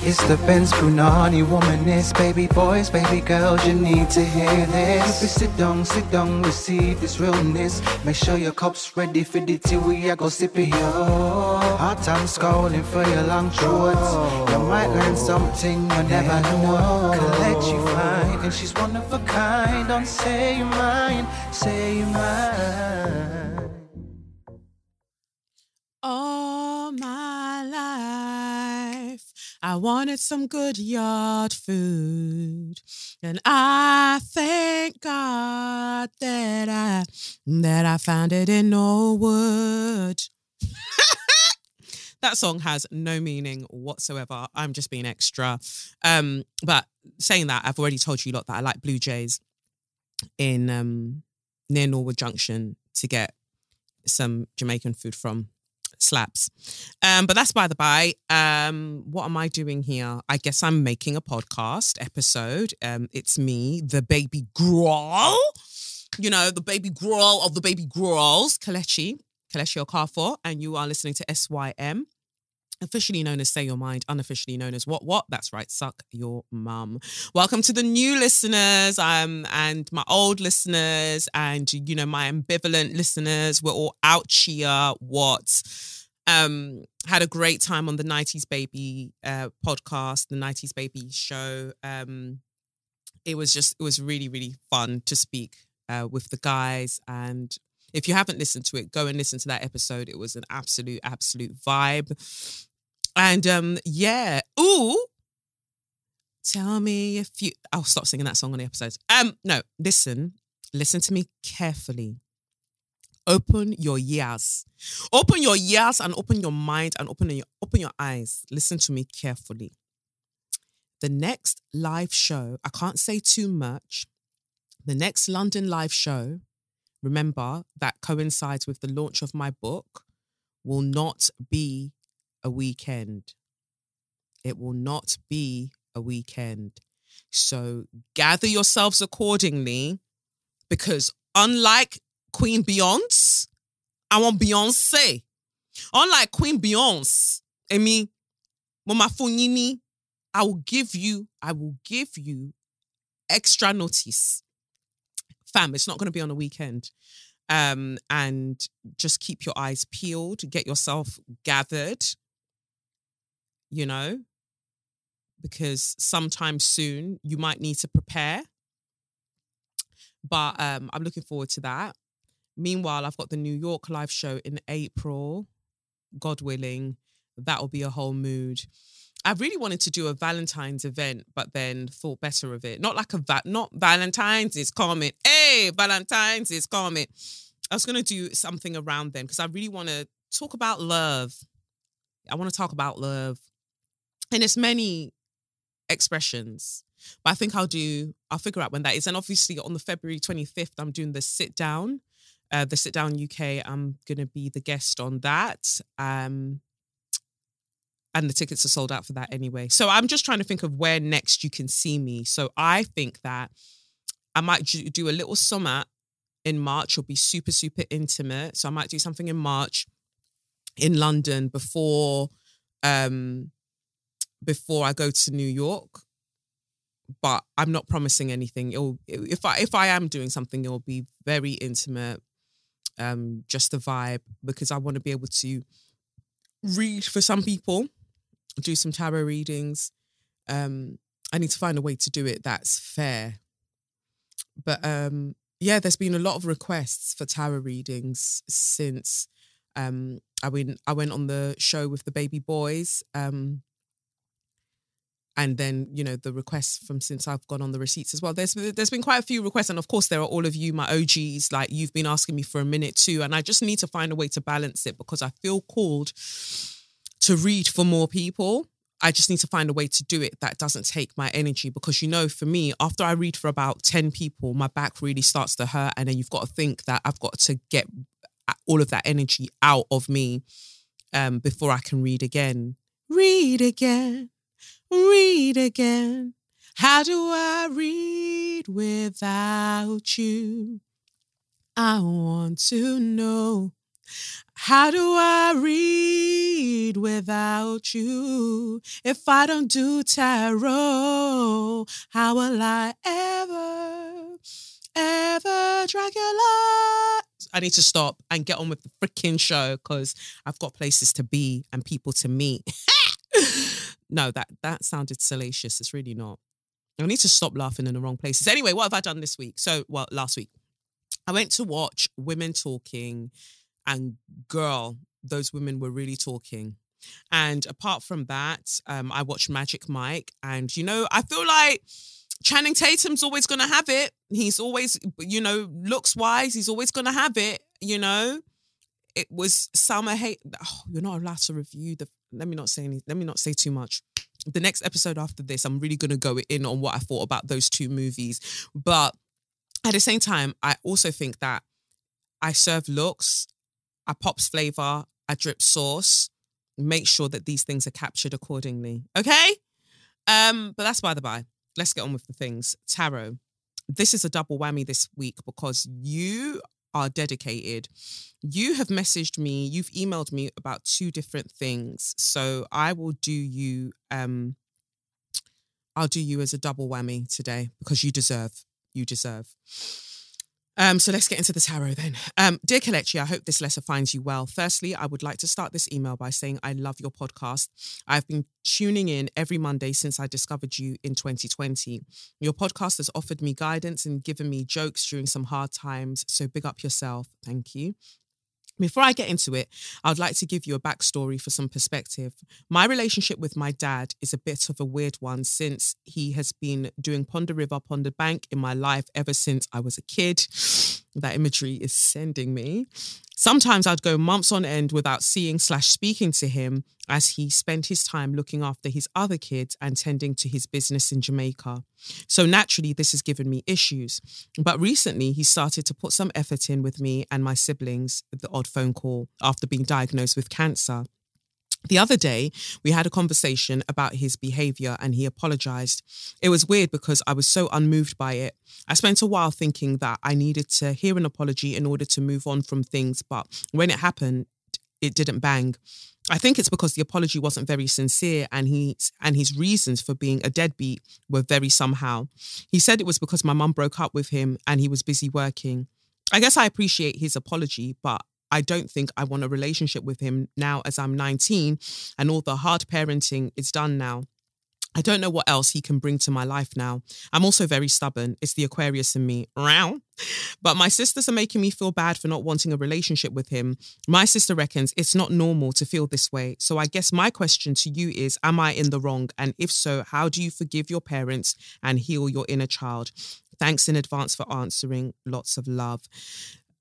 It's the Benz Brunani womanist, baby boys, baby girls, you need to hear this. If sit down, sit down, receive this realness. Make sure your cup's ready for the tea, we are go sip it, yo. Hard time scrolling for your long shorts. You might learn something you never know. Collect you fine, and she's one of a kind. Don't say you mine, say you mine. I wanted some good yard food, and I thank God that I that I found it in Norwood. that song has no meaning whatsoever. I'm just being extra. Um, but saying that, I've already told you a lot that I like Blue Jays in um near Norwood Junction to get some Jamaican food from slaps. Um, but that's by the by. Um, what am I doing here? I guess I'm making a podcast episode. Um, it's me, the baby growl. You know, the baby growl of the baby growls, Kelechi, Kelechi Okafor, and you are listening to SYM officially known as Say Your Mind, unofficially known as What What. That's right, Suck Your Mum. Welcome to the new listeners um, and my old listeners and, you know, my ambivalent listeners. We're all out here. What? Um, had a great time on the 90s Baby uh, podcast, the 90s Baby show. Um, it was just, it was really, really fun to speak uh, with the guys and if you haven't listened to it, go and listen to that episode. It was an absolute, absolute vibe. And um, yeah, ooh, tell me if you. I'll stop singing that song on the episodes. Um, no, listen, listen to me carefully. Open your ears, open your ears, and open your mind, and open your open your eyes. Listen to me carefully. The next live show, I can't say too much. The next London live show, remember that coincides with the launch of my book, will not be a weekend. It will not be a weekend. So gather yourselves accordingly because unlike Queen Beyonce, I want Beyonce. Unlike Queen Beyonce, I mean, Mama Fonini, I will give you, I will give you extra notice. Fam, it's not going to be on a weekend. Um, and just keep your eyes peeled, get yourself gathered you know, because sometime soon you might need to prepare. But um, I'm looking forward to that. Meanwhile, I've got the New York live show in April. God willing, that will be a whole mood. I really wanted to do a Valentine's event, but then thought better of it. Not like a va- not Valentine's is coming. Hey, Valentine's is coming. I was gonna do something around then because I really want to talk about love. I want to talk about love and it's many expressions but i think i'll do i'll figure out when that is. And obviously on the february 25th i'm doing the sit down uh, the sit down uk i'm going to be the guest on that um and the tickets are sold out for that anyway. So i'm just trying to think of where next you can see me. So i think that i might do a little summit in march it'll be super super intimate. So i might do something in march in london before um before I go to New York. But I'm not promising anything. It'll if I if I am doing something, it'll be very intimate, um, just the vibe because I want to be able to read for some people, do some tarot readings. Um, I need to find a way to do it that's fair. But um, yeah, there's been a lot of requests for tarot readings since um, I went I went on the show with the baby boys. Um, and then you know the requests from since I've gone on the receipts as well. There's there's been quite a few requests, and of course there are all of you, my OGs. Like you've been asking me for a minute too, and I just need to find a way to balance it because I feel called to read for more people. I just need to find a way to do it that doesn't take my energy because you know, for me, after I read for about 10 people, my back really starts to hurt. And then you've got to think that I've got to get all of that energy out of me um, before I can read again. Read again read again. How do I read without you? I want to know How do I read without you? If I don't do tarot, how will I ever, ever light? I need to stop and get on with the freaking show because I've got places to be and people to meet. no, that that sounded salacious. It's really not. I need to stop laughing in the wrong places. Anyway, what have I done this week? So, well, last week, I went to watch Women Talking, and girl, those women were really talking. And apart from that, um, I watched Magic Mike, and you know, I feel like Channing Tatum's always going to have it. He's always, you know, looks wise, he's always going to have it. You know, it was Salma Hayek. Oh, you're not allowed to review the. Let me not say any. Let me not say too much the next episode after this, I'm really going to go in on what I thought about those two movies. But at the same time, I also think that I serve looks, I pops flavor, I drip sauce. Make sure that these things are captured accordingly. Okay? Um, but that's by the by. Let's get on with the things. Tarot. This is a double whammy this week because you are dedicated. You have messaged me, you've emailed me about two different things. So I will do you um I'll do you as a double whammy today because you deserve. You deserve. Um, so let's get into the tarot then. Um, Dear Kelechi, I hope this letter finds you well. Firstly, I would like to start this email by saying I love your podcast. I've been tuning in every Monday since I discovered you in 2020. Your podcast has offered me guidance and given me jokes during some hard times. So big up yourself. Thank you. Before I get into it, I would like to give you a backstory for some perspective. My relationship with my dad is a bit of a weird one since he has been doing Pon de River, Pon de Bank in my life ever since I was a kid. That imagery is sending me. Sometimes I'd go months on end without seeing slash speaking to him as he spent his time looking after his other kids and tending to his business in Jamaica. So naturally, this has given me issues. But recently, he started to put some effort in with me and my siblings, the odd phone call after being diagnosed with cancer. The other day, we had a conversation about his behavior and he apologized. It was weird because I was so unmoved by it. I spent a while thinking that I needed to hear an apology in order to move on from things, but when it happened, it didn't bang. I think it's because the apology wasn't very sincere and he and his reasons for being a deadbeat were very somehow. He said it was because my mum broke up with him and he was busy working. I guess I appreciate his apology, but I don't think I want a relationship with him now as I'm 19 and all the hard parenting is done now. I don't know what else he can bring to my life now. I'm also very stubborn. It's the Aquarius in me. But my sisters are making me feel bad for not wanting a relationship with him. My sister reckons it's not normal to feel this way. So I guess my question to you is Am I in the wrong? And if so, how do you forgive your parents and heal your inner child? Thanks in advance for answering. Lots of love.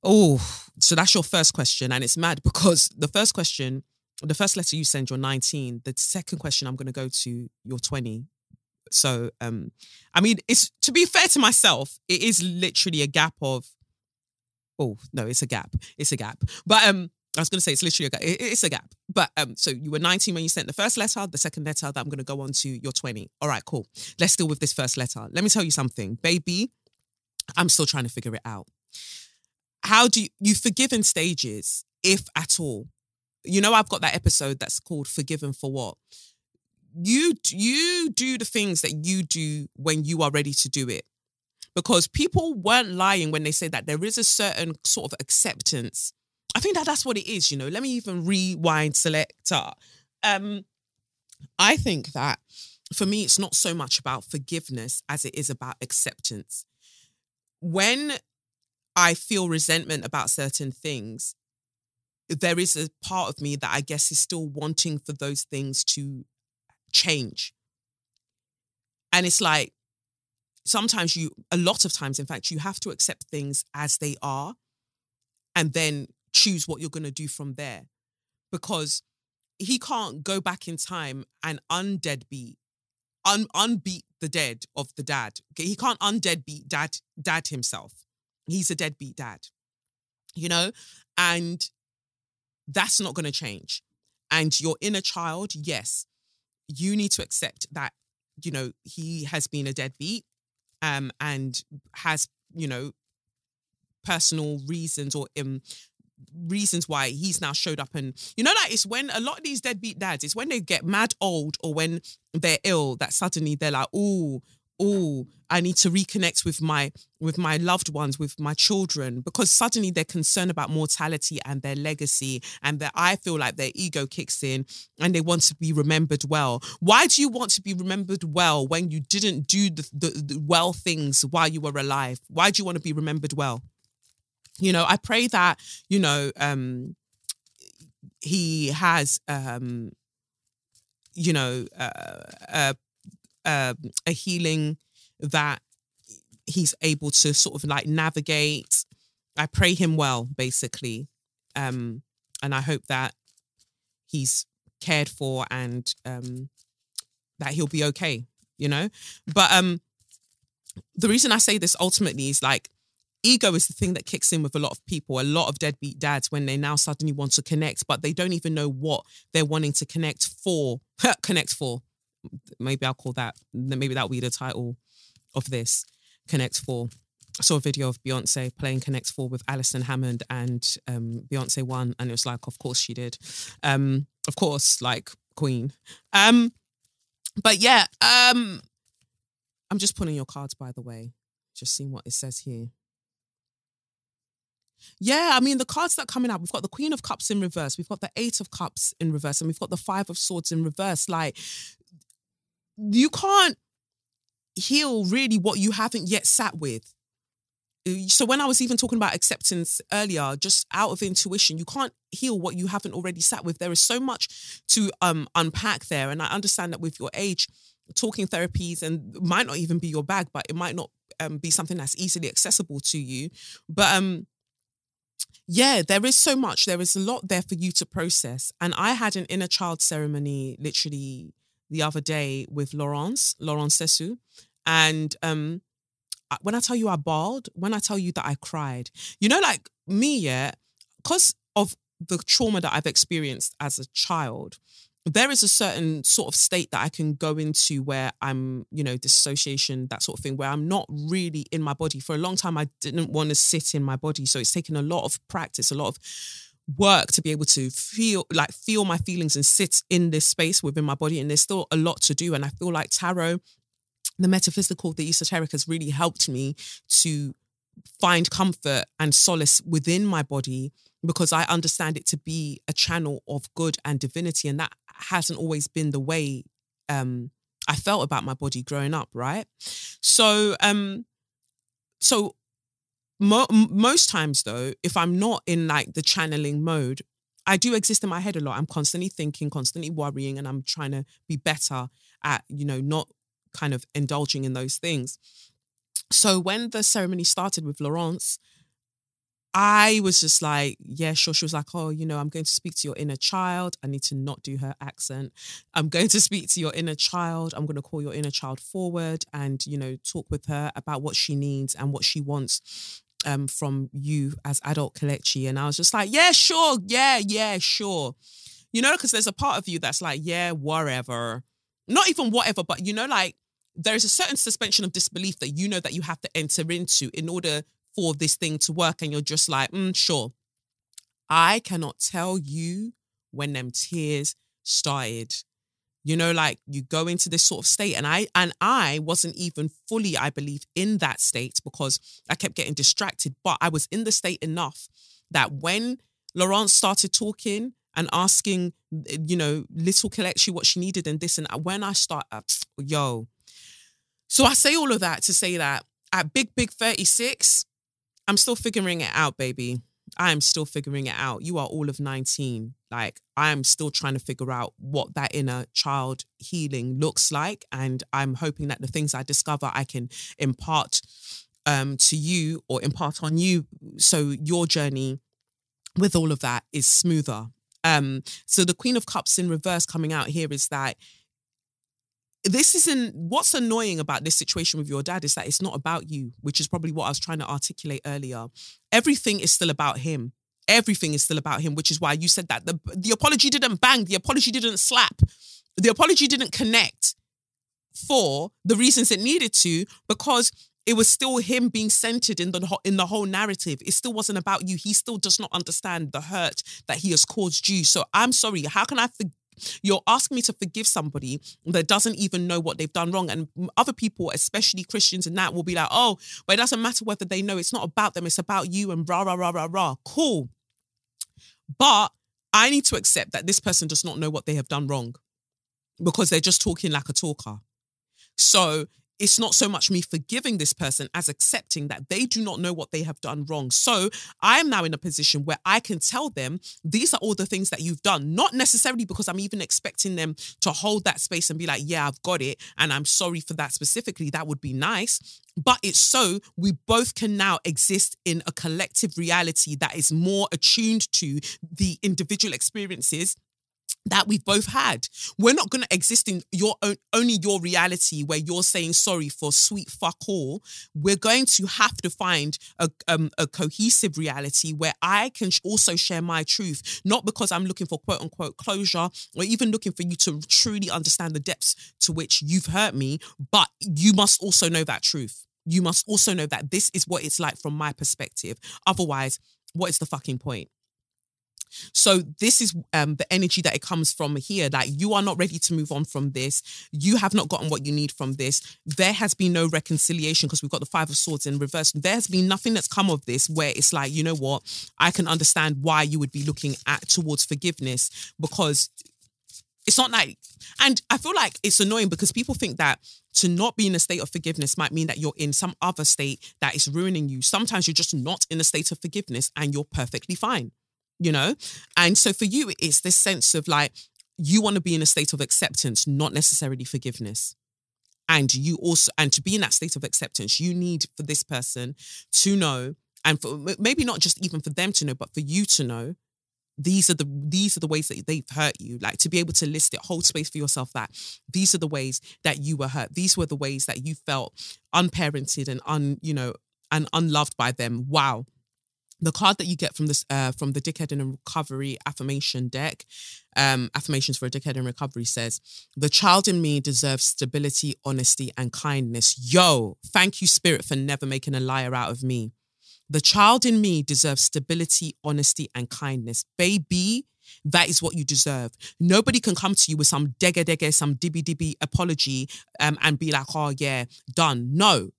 Oh, so that's your first question. And it's mad because the first question, the first letter you send, you're 19. The second question, I'm going to go to, you're 20. So, um, I mean, it's to be fair to myself, it is literally a gap of, oh, no, it's a gap. It's a gap. But, um, I was going to say it's literally a gap. It's a gap. But um, so you were 19 when you sent the first letter. The second letter that I'm going to go on to, you're 20. All right, cool. Let's deal with this first letter. Let me tell you something, baby. I'm still trying to figure it out how do you, you forgive in stages, if at all? You know, I've got that episode that's called Forgiven for What? You you do the things that you do when you are ready to do it. Because people weren't lying when they say that there is a certain sort of acceptance. I think that that's what it is, you know. Let me even rewind selector. Um I think that for me it's not so much about forgiveness as it is about acceptance. When I feel resentment about certain things, there is a part of me that I guess is still wanting for those things to change. And it's like sometimes you, a lot of times, in fact, you have to accept things as they are and then choose what you're going to do from there. Because he can't go back in time and undeadbeat, un, unbeat the dead of the dad. He can't undead beat dad, dad himself he's a deadbeat dad, you know? And that's not going to change. And your inner child, yes, you need to accept that, you know, he has been a deadbeat um, and has, you know, personal reasons or um, reasons why he's now showed up and you know like it's when a lot of these deadbeat dads it's when they get mad old or when they're ill that suddenly they're like oh oh i need to reconnect with my with my loved ones with my children because suddenly they're concerned about mortality and their legacy and that i feel like their ego kicks in and they want to be remembered well. Why do you want to be remembered well when you didn't do the, the, the well things while you were alive? Why do you want to be remembered well? You know i pray that you know um he has um you know uh, uh, uh, a healing that he's able to sort of like navigate i pray him well basically um and i hope that he's cared for and um that he'll be okay you know but um the reason i say this ultimately is like ego is the thing that kicks in with a lot of people, a lot of deadbeat dads when they now suddenly want to connect, but they don't even know what they're wanting to connect for. connect for. Maybe I'll call that, maybe that'll be the title of this Connect Four. I saw a video of Beyonce playing Connect Four with Alison Hammond and um, Beyonce won, and it was like, of course she did. Um, of course, like Queen. Um, but yeah, um, I'm just pulling your cards, by the way. Just seeing what it says here. Yeah, I mean the cards that are coming out, we've got the Queen of Cups in reverse, we've got the Eight of Cups in reverse, and we've got the Five of Swords in reverse. Like you can't heal really what you haven't yet sat with. So when I was even talking about acceptance earlier, just out of intuition, you can't heal what you haven't already sat with. There is so much to um unpack there. And I understand that with your age, talking therapies and might not even be your bag, but it might not um, be something that's easily accessible to you. But um yeah, there is so much. There is a lot there for you to process. And I had an inner child ceremony literally the other day with Laurence, Laurence Sessou. And um, when I tell you I bawled, when I tell you that I cried, you know, like me, yeah, because of the trauma that I've experienced as a child, there is a certain sort of state that I can go into where I'm, you know, dissociation, that sort of thing, where I'm not really in my body. For a long time, I didn't want to sit in my body. So it's taken a lot of practice, a lot of work to be able to feel like feel my feelings and sit in this space within my body. And there's still a lot to do. And I feel like tarot, the metaphysical, the esoteric has really helped me to find comfort and solace within my body because I understand it to be a channel of good and divinity. And that hasn't always been the way um, I felt about my body growing up, right? So, um, so mo- most times though, if I'm not in like the channeling mode, I do exist in my head a lot. I'm constantly thinking, constantly worrying, and I'm trying to be better at, you know, not kind of indulging in those things. So when the ceremony started with Laurence, I was just like, yeah, sure. She was like, oh, you know, I'm going to speak to your inner child. I need to not do her accent. I'm going to speak to your inner child. I'm going to call your inner child forward and, you know, talk with her about what she needs and what she wants um, from you as adult Kelechi. And I was just like, yeah, sure. Yeah, yeah, sure. You know, because there's a part of you that's like, yeah, whatever. Not even whatever, but, you know, like, there's a certain suspension of disbelief that you know that you have to enter into in order for this thing to work and you're just like, mm, sure. I cannot tell you when them tears started. You know, like you go into this sort of state. And I and I wasn't even fully, I believe, in that state because I kept getting distracted. But I was in the state enough that when Laurence started talking and asking, you know, little Kelechi what she needed and this and when I start, uh, yo. So I say all of that to say that at Big Big 36, I'm still figuring it out, baby. I am still figuring it out. You are all of 19. Like, I am still trying to figure out what that inner child healing looks like. And I'm hoping that the things I discover, I can impart um, to you or impart on you. So your journey with all of that is smoother. Um, so the Queen of Cups in reverse coming out here is that this isn't what's annoying about this situation with your dad is that it's not about you, which is probably what I was trying to articulate earlier. Everything is still about him. Everything is still about him, which is why you said that the the apology didn't bang, the apology didn't slap, the apology didn't connect for the reasons it needed to because it was still him being centered in the in the whole narrative. It still wasn't about you. He still does not understand the hurt that he has caused you. So I'm sorry. How can I? You're asking me to forgive somebody that doesn't even know what they've done wrong. And other people, especially Christians and that, will be like, oh, but it doesn't matter whether they know. It's not about them. It's about you and rah, rah, rah, rah, rah. Cool. But I need to accept that this person does not know what they have done wrong because they're just talking like a talker. So it's not so much me forgiving this person as accepting that they do not know what they have done wrong. So I am now in a position where I can tell them these are all the things that you've done, not necessarily because I'm even expecting them to hold that space and be like, yeah, I've got it. And I'm sorry for that specifically. That would be nice. But it's so we both can now exist in a collective reality that is more attuned to the individual experiences that we've both had. We're not going to exist in your own only your reality where you're saying sorry for sweet fuck all. We're going to have to find a um, a cohesive reality where I can also share my truth, not because I'm looking for quote unquote closure or even looking for you to truly understand the depths to which you've hurt me, but you must also know that truth. You must also know that this is what it's like from my perspective. Otherwise, what is the fucking point? So this is um, the energy that it comes from here. Like you are not ready to move on from this. You have not gotten what you need from this. There has been no reconciliation because we've got the five of swords in reverse. There has been nothing that's come of this where it's like, you know what? I can understand why you would be looking at towards forgiveness because it's not like, and I feel like it's annoying because people think that to not be in a state of forgiveness might mean that you're in some other state that is ruining you. Sometimes you're just not in a state of forgiveness and you're perfectly fine you know? And so for you, it's this sense of like, you want to be in a state of acceptance, not necessarily forgiveness. And you also, and to be in that state of acceptance, you need for this person to know, and for maybe not just even for them to know, but for you to know these are the these are the ways that they've hurt you like to be able to list it hold space for yourself that these are the ways that you were hurt these were the ways that you felt unparented and un you know and unloved by them wow the card that you get from this uh, from the dickhead in recovery affirmation deck um, affirmations for a dickhead in recovery says the child in me deserves stability honesty and kindness yo thank you spirit for never making a liar out of me the child in me deserves stability honesty and kindness baby that is what you deserve. Nobody can come to you with some dega dega, some dibby dibby apology um, and be like, oh, yeah, done. No,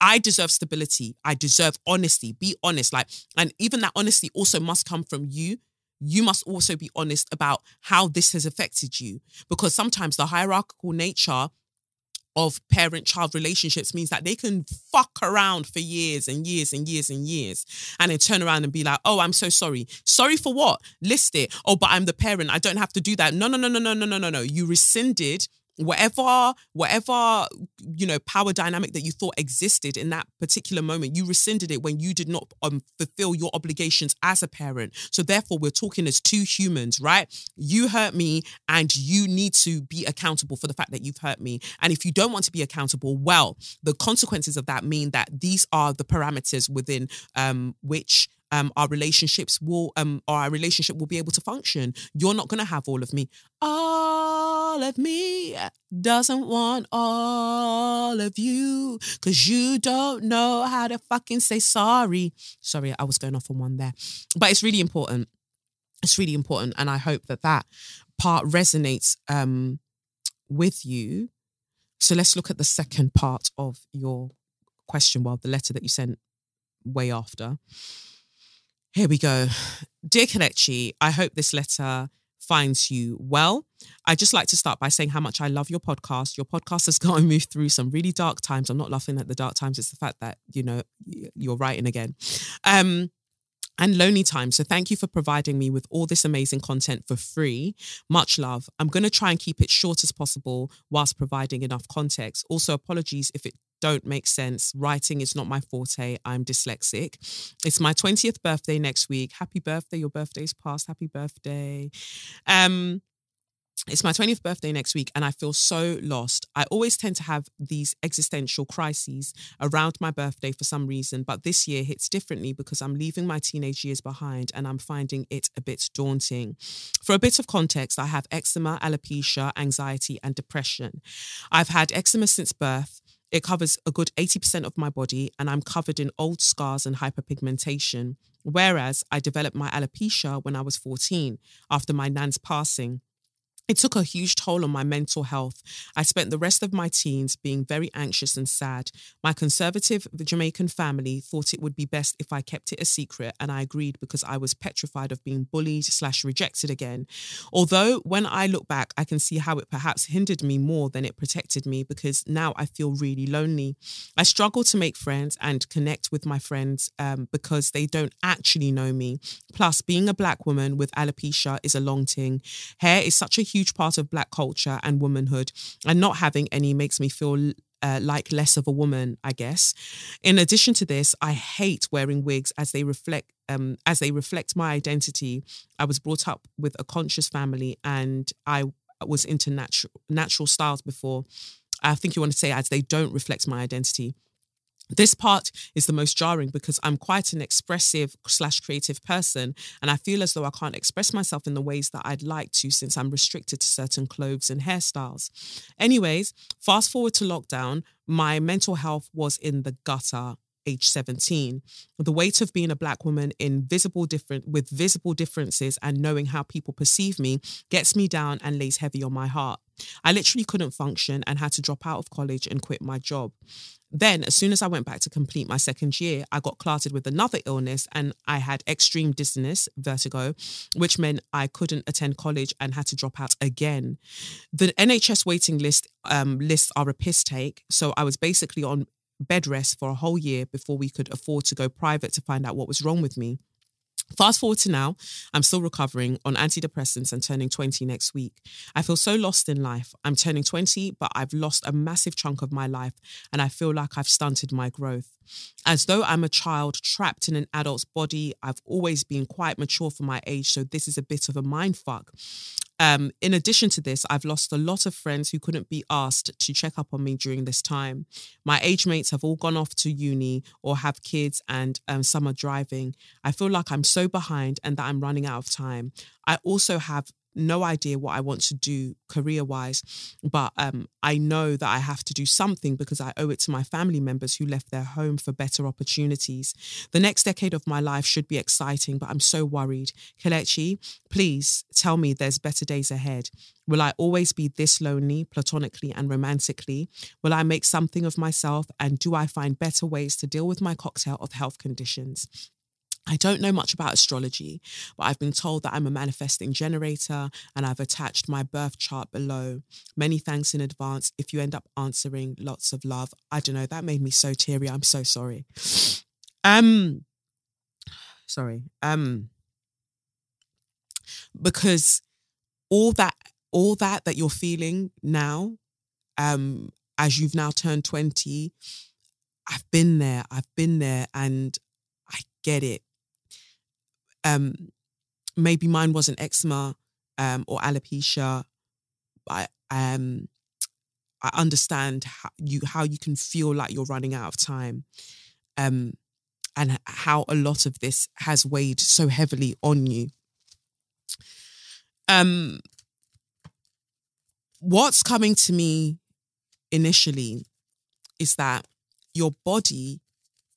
I deserve stability. I deserve honesty. Be honest. Like, and even that honesty also must come from you. You must also be honest about how this has affected you. Because sometimes the hierarchical nature of parent child relationships means that they can fuck around for years and years and years and years and then turn around and be like, oh, I'm so sorry. Sorry for what? List it. Oh, but I'm the parent. I don't have to do that. No, no, no, no, no, no, no, no, no. You rescinded whatever whatever you know power dynamic that you thought existed in that particular moment you rescinded it when you did not um, fulfill your obligations as a parent. So therefore we're talking as two humans right? You hurt me and you need to be accountable for the fact that you've hurt me. And if you don't want to be accountable well the consequences of that mean that these are the parameters within um, which um, our relationships will um, or our relationship will be able to function. You're not gonna have all of me. All of me doesn't want all of you because you don't know how to fucking say sorry. Sorry, I was going off on one there, but it's really important. It's really important, and I hope that that part resonates um, with you. So let's look at the second part of your question. Well, the letter that you sent way after. Here we go. Dear Kelechi, I hope this letter finds you well. I just like to start by saying how much I love your podcast. Your podcast has gotten me through some really dark times. I'm not laughing at the dark times. It's the fact that, you know, you're writing again. Um, and lonely time. So thank you for providing me with all this amazing content for free. Much love. I'm going to try and keep it short as possible whilst providing enough context. Also, apologies if it don't make sense. Writing is not my forte. I'm dyslexic. It's my 20th birthday next week. Happy birthday. Your birthday's past. Happy birthday. Um, it's my 20th birthday next week and I feel so lost. I always tend to have these existential crises around my birthday for some reason, but this year hits differently because I'm leaving my teenage years behind and I'm finding it a bit daunting. For a bit of context, I have eczema, alopecia, anxiety, and depression. I've had eczema since birth It covers a good 80% of my body, and I'm covered in old scars and hyperpigmentation. Whereas I developed my alopecia when I was 14 after my nan's passing. It took a huge toll on my mental health. I spent the rest of my teens being very anxious and sad. My conservative Jamaican family thought it would be best if I kept it a secret, and I agreed because I was petrified of being bullied slash rejected again. Although when I look back, I can see how it perhaps hindered me more than it protected me because now I feel really lonely. I struggle to make friends and connect with my friends um, because they don't actually know me. Plus, being a black woman with alopecia is a long thing. Hair is such a huge huge part of black culture and womanhood, and not having any makes me feel uh, like less of a woman, I guess. In addition to this, I hate wearing wigs as they reflect um, as they reflect my identity. I was brought up with a conscious family, and I was into natural natural styles before. I think you want to say as they don't reflect my identity. This part is the most jarring because I'm quite an expressive slash creative person, and I feel as though I can't express myself in the ways that I'd like to since I'm restricted to certain clothes and hairstyles. Anyways, fast forward to lockdown, my mental health was in the gutter age 17 the weight of being a black woman in visible different with visible differences and knowing how people perceive me gets me down and lays heavy on my heart i literally couldn't function and had to drop out of college and quit my job then, as soon as I went back to complete my second year, I got clotted with another illness and I had extreme dizziness, vertigo, which meant I couldn't attend college and had to drop out again. The NHS waiting list um, lists are a piss take. So I was basically on bed rest for a whole year before we could afford to go private to find out what was wrong with me. Fast forward to now, I'm still recovering on antidepressants and turning 20 next week. I feel so lost in life. I'm turning 20, but I've lost a massive chunk of my life and I feel like I've stunted my growth. As though I'm a child trapped in an adult's body, I've always been quite mature for my age, so this is a bit of a mind fuck. Um, in addition to this, I've lost a lot of friends who couldn't be asked to check up on me during this time. My age mates have all gone off to uni or have kids, and um, some are driving. I feel like I'm so behind and that I'm running out of time. I also have no idea what I want to do career wise, but um, I know that I have to do something because I owe it to my family members who left their home for better opportunities. The next decade of my life should be exciting, but I'm so worried. Kelechi, please tell me there's better days ahead. Will I always be this lonely, platonically and romantically? Will I make something of myself? And do I find better ways to deal with my cocktail of health conditions? I don't know much about astrology, but I've been told that I'm a manifesting generator and I've attached my birth chart below. Many thanks in advance. If you end up answering, lots of love. I don't know, that made me so teary. I'm so sorry. Um sorry. Um because all that all that that you're feeling now um as you've now turned 20 I've been there. I've been there and I get it um, maybe mine wasn't eczema um, or alopecia. I um, I understand how you how you can feel like you're running out of time, um, and how a lot of this has weighed so heavily on you. Um, what's coming to me initially is that your body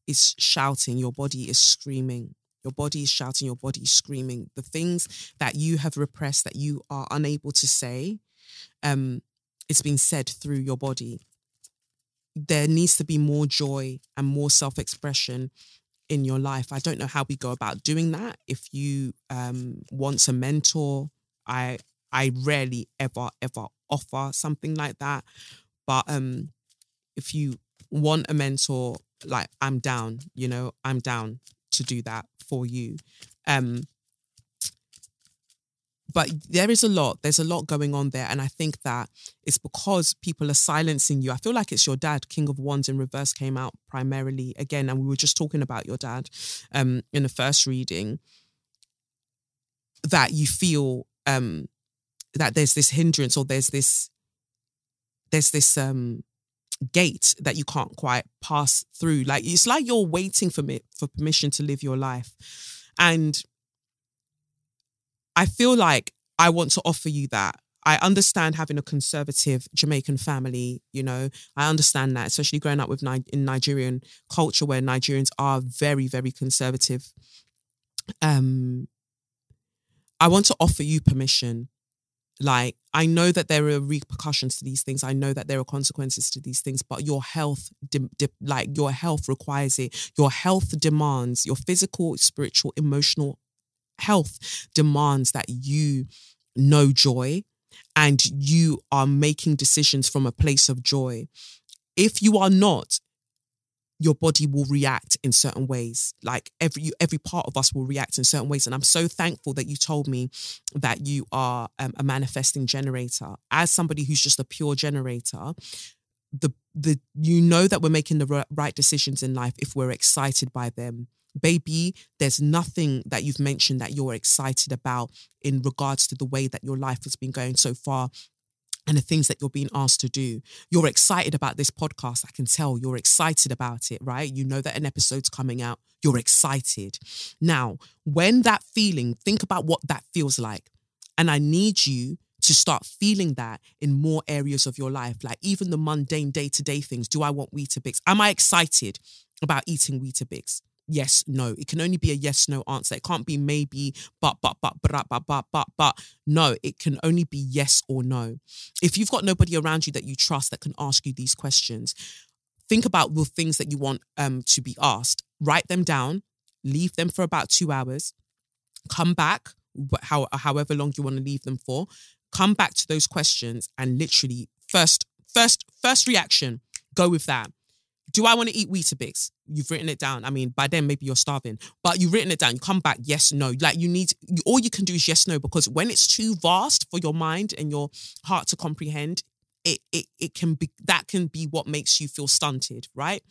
is shouting, your body is screaming. Your body is shouting, your body is screaming. The things that you have repressed, that you are unable to say, um, it's been said through your body. There needs to be more joy and more self expression in your life. I don't know how we go about doing that. If you um, want a mentor, I I rarely ever ever offer something like that. But um, if you want a mentor, like I'm down. You know, I'm down to do that for you. Um, but there is a lot there's a lot going on there and i think that it's because people are silencing you i feel like it's your dad king of wands in reverse came out primarily again and we were just talking about your dad um in the first reading that you feel um that there's this hindrance or there's this there's this um gate that you can't quite pass through. Like it's like you're waiting for me for permission to live your life. And I feel like I want to offer you that. I understand having a conservative Jamaican family. You know, I understand that, especially growing up with Ni- in Nigerian culture where Nigerians are very, very conservative. Um, I want to offer you permission. Like, I know that there are repercussions to these things. I know that there are consequences to these things, but your health, de- de- like your health requires it. Your health demands, your physical, spiritual, emotional health demands that you know joy and you are making decisions from a place of joy. If you are not, your body will react in certain ways. Like every every part of us will react in certain ways. And I'm so thankful that you told me that you are um, a manifesting generator. As somebody who's just a pure generator, the the you know that we're making the right decisions in life if we're excited by them baby, there's nothing that you've mentioned that you're excited about in regards to the way that your life has been going so far and the things that you're being asked to do. You're excited about this podcast. I can tell you're excited about it, right? You know that an episode's coming out. You're excited. Now, when that feeling, think about what that feels like. And I need you to start feeling that in more areas of your life, like even the mundane day to day things. Do I want Weetabix? Am I excited about eating Weetabix? Yes, no. It can only be a yes, no answer. It can't be maybe, but, but, but, but, but, but, but, but. No, it can only be yes or no. If you've got nobody around you that you trust that can ask you these questions, think about the things that you want um, to be asked. Write them down, leave them for about two hours, come back, how, however long you want to leave them for, come back to those questions and literally first, first, first reaction, go with that do I want to eat Weetabix? You've written it down. I mean, by then maybe you're starving, but you've written it down. You come back, yes, no. Like you need, all you can do is yes, no, because when it's too vast for your mind and your heart to comprehend, it, it it can be that can be what makes you feel stunted, right?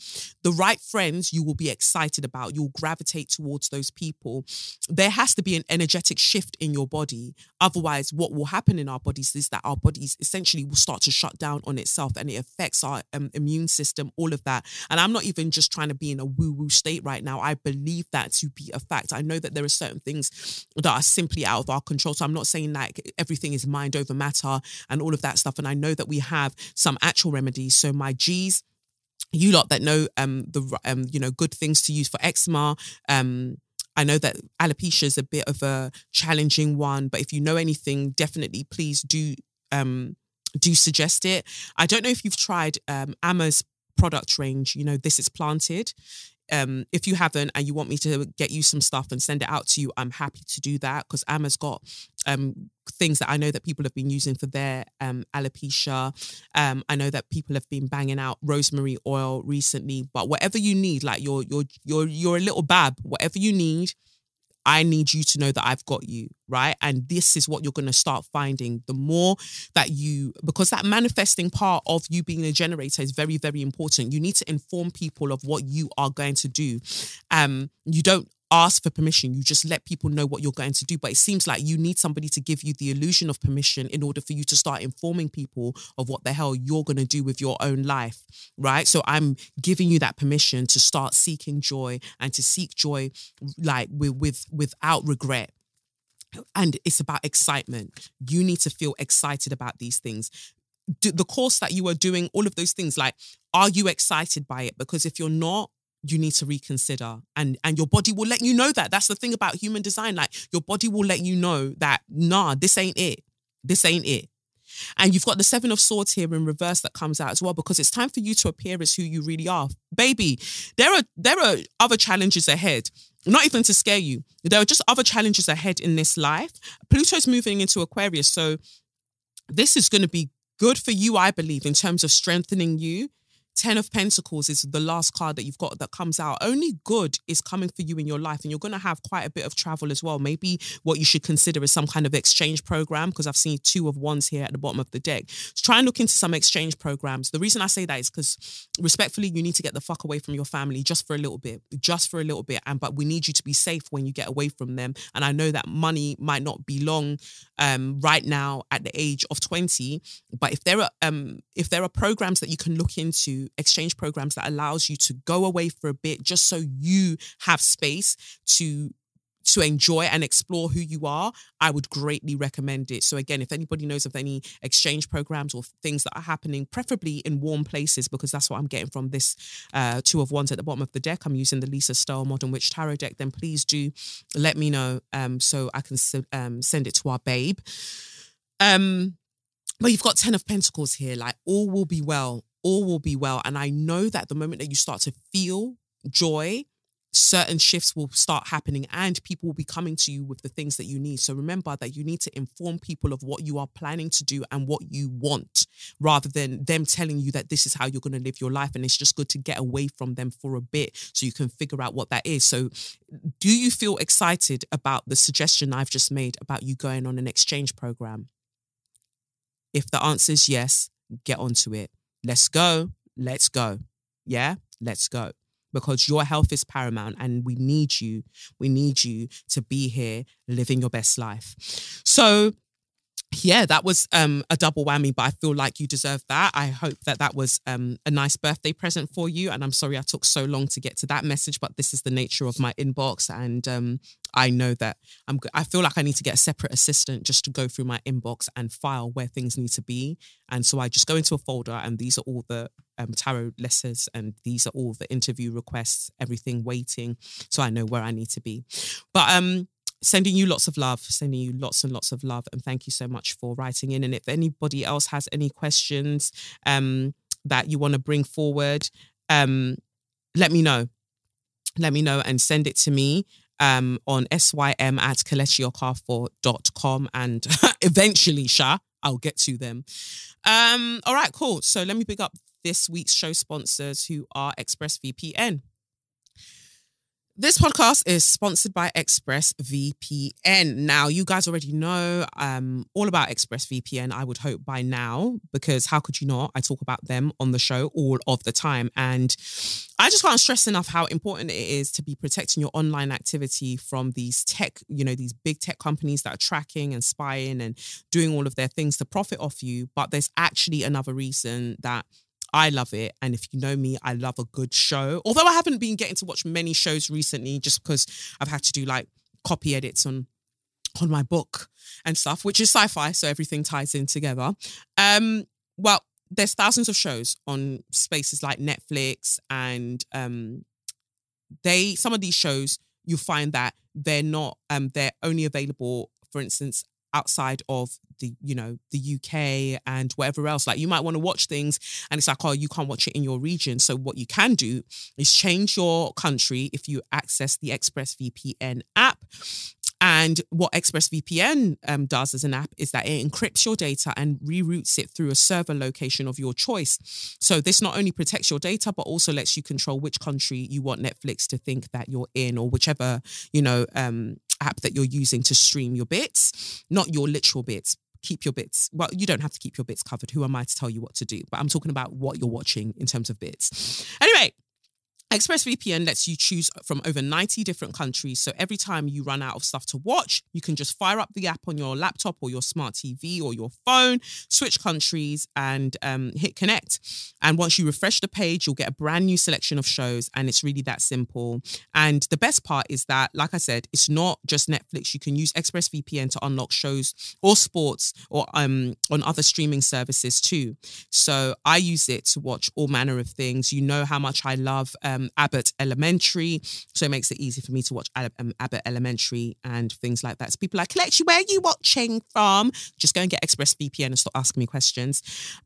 The right friends you will be excited about, you'll gravitate towards those people. There has to be an energetic shift in your body. Otherwise, what will happen in our bodies is that our bodies essentially will start to shut down on itself and it affects our um, immune system, all of that. And I'm not even just trying to be in a woo-woo state right now. I believe that to be a fact. I know that there are certain things that are simply out of our control. So I'm not saying that everything is mind over matter and all of that stuff. And I know that we have some actual remedies. So my G's, you lot that know um the um you know good things to use for eczema um I know that alopecia is a bit of a challenging one, but if you know anything, definitely please do um do suggest it. I don't know if you've tried um Amma's product range, you know, this is planted um, if you haven't and you want me to get you some stuff and send it out to you, I'm happy to do that because Amma's got um, things that I know that people have been using for their um, alopecia. Um, I know that people have been banging out rosemary oil recently, but whatever you need, like you're you're you're a little bab, whatever you need, I need you to know that I've got you, right? And this is what you're going to start finding. The more that you, because that manifesting part of you being a generator is very, very important. You need to inform people of what you are going to do. Um, you don't ask for permission. You just let people know what you're going to do. But it seems like you need somebody to give you the illusion of permission in order for you to start informing people of what the hell you're going to do with your own life, right? So I'm giving you that permission to start seeking joy and to seek joy like with, with without regret. And it's about excitement. You need to feel excited about these things the course that you are doing, all of those things, like, are you excited by it? Because if you're not, you need to reconsider. And and your body will let you know that. That's the thing about human design. Like your body will let you know that nah this ain't it. This ain't it. And you've got the seven of swords here in reverse that comes out as well because it's time for you to appear as who you really are. Baby there are there are other challenges ahead. Not even to scare you. There are just other challenges ahead in this life. Pluto's moving into aquarius so this is going to be good for you i believe in terms of strengthening you Ten of Pentacles is the last card that you've got that comes out. Only good is coming for you in your life, and you're going to have quite a bit of travel as well. Maybe what you should consider is some kind of exchange program because I've seen two of wands here at the bottom of the deck. So try and look into some exchange programs. The reason I say that is because, respectfully, you need to get the fuck away from your family just for a little bit, just for a little bit. And but we need you to be safe when you get away from them. And I know that money might not be long um, right now at the age of twenty, but if there are um, if there are programs that you can look into exchange programs that allows you to go away for a bit just so you have space to to enjoy and explore who you are, I would greatly recommend it. So again, if anybody knows of any exchange programs or things that are happening, preferably in warm places, because that's what I'm getting from this uh, two of wands at the bottom of the deck. I'm using the Lisa Sterle Modern Witch Tarot deck. Then please do let me know um, so I can um, send it to our babe. Um, but you've got Ten of Pentacles here. Like all will be well. All will be well. And I know that the moment that you start to feel joy, certain shifts will start happening and people will be coming to you with the things that you need. So remember that you need to inform people of what you are planning to do and what you want rather than them telling you that this is how you're going to live your life. And it's just good to get away from them for a bit so you can figure out what that is. So, do you feel excited about the suggestion I've just made about you going on an exchange program? If the answer is yes, get onto it. Let's go. Let's go. Yeah, let's go because your health is paramount and we need you. We need you to be here living your best life. So, yeah, that was um, a double whammy, but I feel like you deserve that. I hope that that was um, a nice birthday present for you. And I'm sorry I took so long to get to that message, but this is the nature of my inbox. And um, I know that I'm. I feel like I need to get a separate assistant just to go through my inbox and file where things need to be. And so I just go into a folder, and these are all the um, tarot letters, and these are all the interview requests, everything waiting, so I know where I need to be. But um, sending you lots of love, sending you lots and lots of love, and thank you so much for writing in. And if anybody else has any questions um, that you want to bring forward, um, let me know. Let me know and send it to me um, on sym at kelechi and eventually, Sha, I'll get to them. Um, all right, cool. So let me pick up this week's show sponsors who are ExpressVPN. This podcast is sponsored by ExpressVPN. Now, you guys already know um, all about ExpressVPN, I would hope by now, because how could you not? I talk about them on the show all of the time. And I just can't stress enough how important it is to be protecting your online activity from these tech, you know, these big tech companies that are tracking and spying and doing all of their things to profit off you. But there's actually another reason that I love it. And if you know me, I love a good show. Although I haven't been getting to watch many shows recently just because I've had to do like copy edits on on my book and stuff, which is sci-fi, so everything ties in together. Um, well, there's thousands of shows on spaces like Netflix and um they some of these shows you find that they're not um they're only available for instance outside of the you know the UK and whatever else like you might want to watch things and it's like oh you can't watch it in your region so what you can do is change your country if you access the ExpressVPN app and what ExpressVPN um, does as an app is that it encrypts your data and reroutes it through a server location of your choice. So this not only protects your data, but also lets you control which country you want Netflix to think that you're in, or whichever you know um, app that you're using to stream your bits, not your literal bits, keep your bits. Well, you don't have to keep your bits covered. Who am I to tell you what to do? But I'm talking about what you're watching in terms of bits. Anyway, ExpressVPN lets you choose from over 90 different countries. So every time you run out of stuff to watch, you can just fire up the app on your laptop or your smart TV or your phone, switch countries, and um, hit connect. And once you refresh the page, you'll get a brand new selection of shows. And it's really that simple. And the best part is that, like I said, it's not just Netflix. You can use ExpressVPN to unlock shows or sports or um, on other streaming services too. So I use it to watch all manner of things. You know how much I love. Um, um, Abbott Elementary. So it makes it easy for me to watch um, Abbott Elementary and things like that. So people are like, Kelechi, where are you watching from? Just go and get ExpressVPN and stop asking me questions.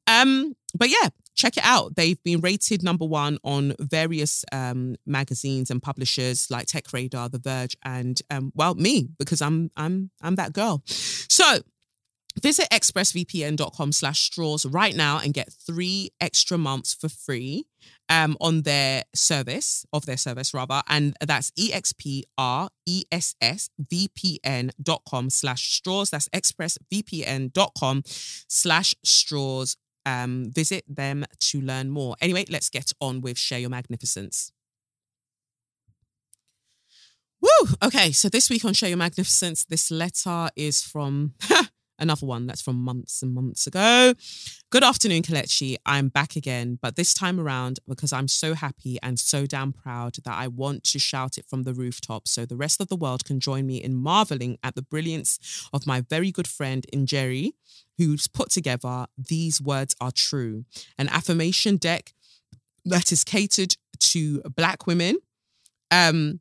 Um, but yeah, check it out. They've been rated number one on various um, magazines and publishers like Tech Radar, The Verge, and um, well, me because I'm I'm I'm that girl. So visit expressvpn.com slash straws right now and get three extra months for free um, on their service, of their service rather. And that's expressvpn.com slash straws. That's expressvpn.com slash straws. Um, visit them to learn more. Anyway, let's get on with Share Your Magnificence. Woo! Okay, so this week on Share Your Magnificence, this letter is from Another one that's from months and months ago. Good afternoon, Kelechi. I'm back again, but this time around because I'm so happy and so damn proud that I want to shout it from the rooftop so the rest of the world can join me in marveling at the brilliance of my very good friend Njeri, who's put together These Words Are True, an affirmation deck that is catered to Black women. Um,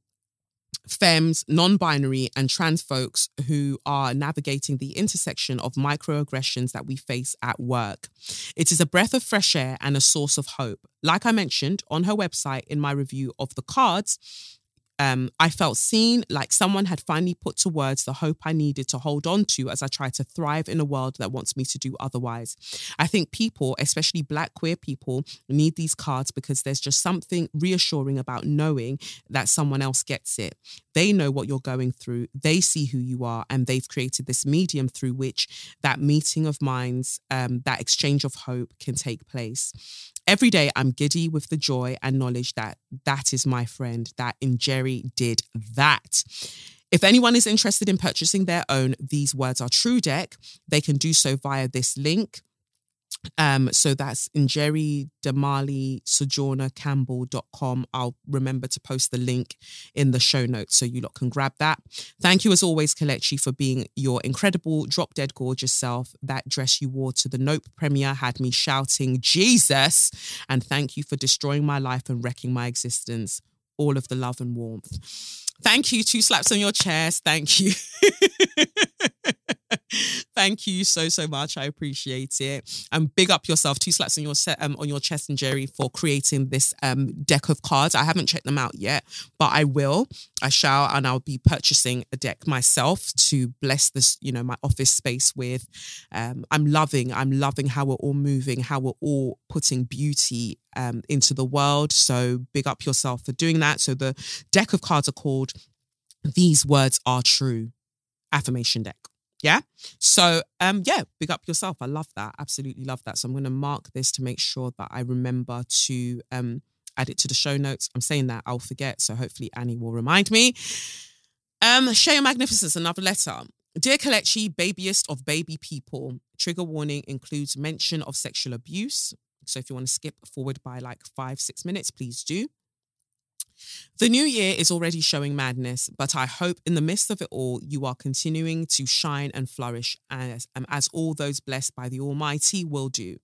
femmes, non binary, and trans folks who are navigating the intersection of microaggressions that we face at work. It is a breath of fresh air and a source of hope. Like I mentioned on her website in my review of the cards, um, I felt seen, like someone had finally put to words the hope I needed to hold on to as I try to thrive in a world that wants me to do otherwise. I think people, especially Black queer people, need these cards because there's just something reassuring about knowing that someone else gets it. They know what you're going through, they see who you are, and they've created this medium through which that meeting of minds, um, that exchange of hope can take place. Every day I'm giddy with the joy and knowledge that that is my friend, that Njeri did that. If anyone is interested in purchasing their own These Words Are True deck, they can do so via this link um, so that's Njeri Damali Sojourner Campbell.com. I'll remember to post the link in the show notes so you lot can grab that. Thank you as always, Kelechi, for being your incredible, drop dead gorgeous self. That dress you wore to the Nope premiere had me shouting, Jesus. And thank you for destroying my life and wrecking my existence. All of the love and warmth. Thank you. Two slaps on your chest. Thank you. Thank you so so much. I appreciate it. And big up yourself. Two slaps on your set um, on your chest, Njeri, for creating this um deck of cards. I haven't checked them out yet, but I will. I shall, and I'll be purchasing a deck myself to bless this, you know, my office space with. Um, I'm loving. I'm loving how we're all moving, how we're all putting beauty um, into the world. So big up yourself for doing that. So the deck of cards are called "These Words Are True." Affirmation deck. Yeah. So um yeah, big up yourself. I love that. Absolutely love that. So I'm gonna mark this to make sure that I remember to um add it to the show notes. I'm saying that I'll forget. So hopefully Annie will remind me. Um, Shea Magnificence, another letter. Dear Kelechi, babyest of baby people, trigger warning includes mention of sexual abuse. So if you want to skip forward by like five, six minutes, please do. The new year is already showing madness, but I hope in the midst of it all, you are continuing to shine and flourish as, um, as all those blessed by the Almighty will do.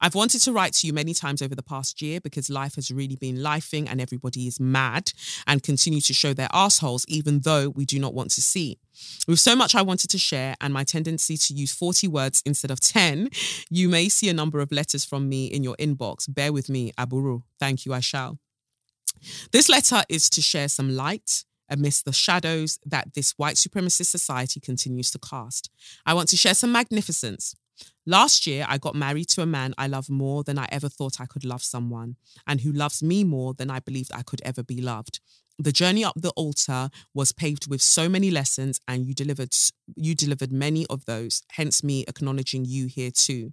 I've wanted to write to you many times over the past year because life has really been lifing and everybody is mad and continue to show their assholes even though we do not want to see. With so much I wanted to share and my tendency to use 40 words instead of 10, you may see a number of letters from me in your inbox. Bear with me, Aburu. Thank you, I shall. This letter is to share some light amidst the shadows that this white supremacist society continues to cast. I want to share some magnificence. Last year, I got married to a man I love more than I ever thought I could love someone, and who loves me more than I believed I could ever be loved. The journey up the altar was paved with so many lessons, and you delivered you delivered many of those. Hence, me acknowledging you here too.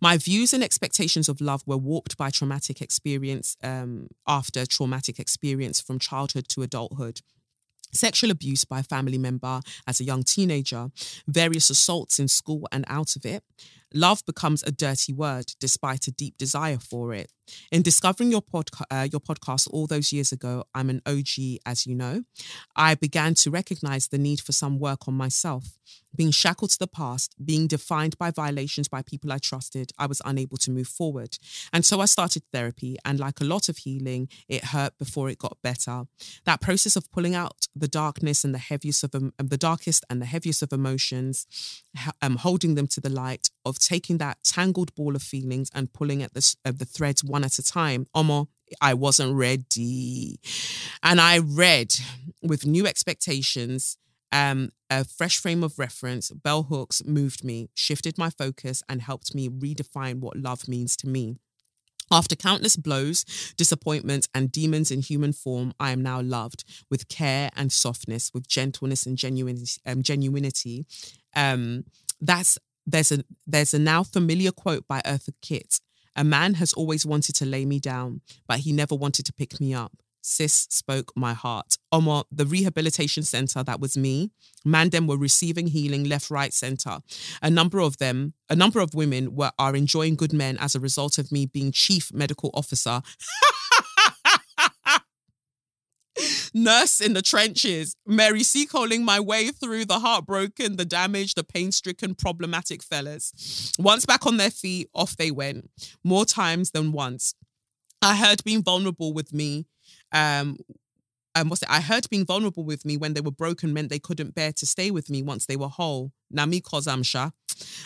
My views and expectations of love were warped by traumatic experience um, after traumatic experience from childhood to adulthood sexual abuse by a family member as a young teenager, various assaults in school and out of it, love becomes a dirty word despite a deep desire for it. In discovering your, podca- uh, your podcast all those years ago, I'm an OG, as you know, I began to recognize the need for some work on myself. Being shackled to the past, being defined by violations by people I trusted, I was unable to move forward. And so I started therapy. And like a lot of healing, it hurt before it got better. That process of pulling out the darkness and the heaviest of um, the darkest and the heaviest of emotions, um, holding them to the light, of taking that tangled ball of feelings and pulling at the, uh, the threads one at a time. Omo, I wasn't ready. And I read with new expectations, um, a fresh frame of reference. Bell hooks moved me, shifted my focus, and helped me redefine what love means to me. After countless blows, disappointments, and demons in human form, I am now loved with care and softness, with gentleness and genuine, um, genuinity. Um, that's there's a there's a now familiar quote by Eartha Kitt. A man has always wanted to lay me down, but he never wanted to pick me up. Sis spoke my heart. Omo, the rehabilitation center, that was me. Mandem were receiving healing left, right, center. A number of them, a number of women were are enjoying good men as a result of me being chief medical officer. Nurse in the trenches, Mary Seacoling my way through the heartbroken, the damaged, the pain stricken, problematic fellas. Once back on their feet, off they went, more times than once. I heard being vulnerable with me. Um, um, what's it? I heard being vulnerable with me when they were broken meant they couldn't bear to stay with me once they were whole. Nami Kozamsha.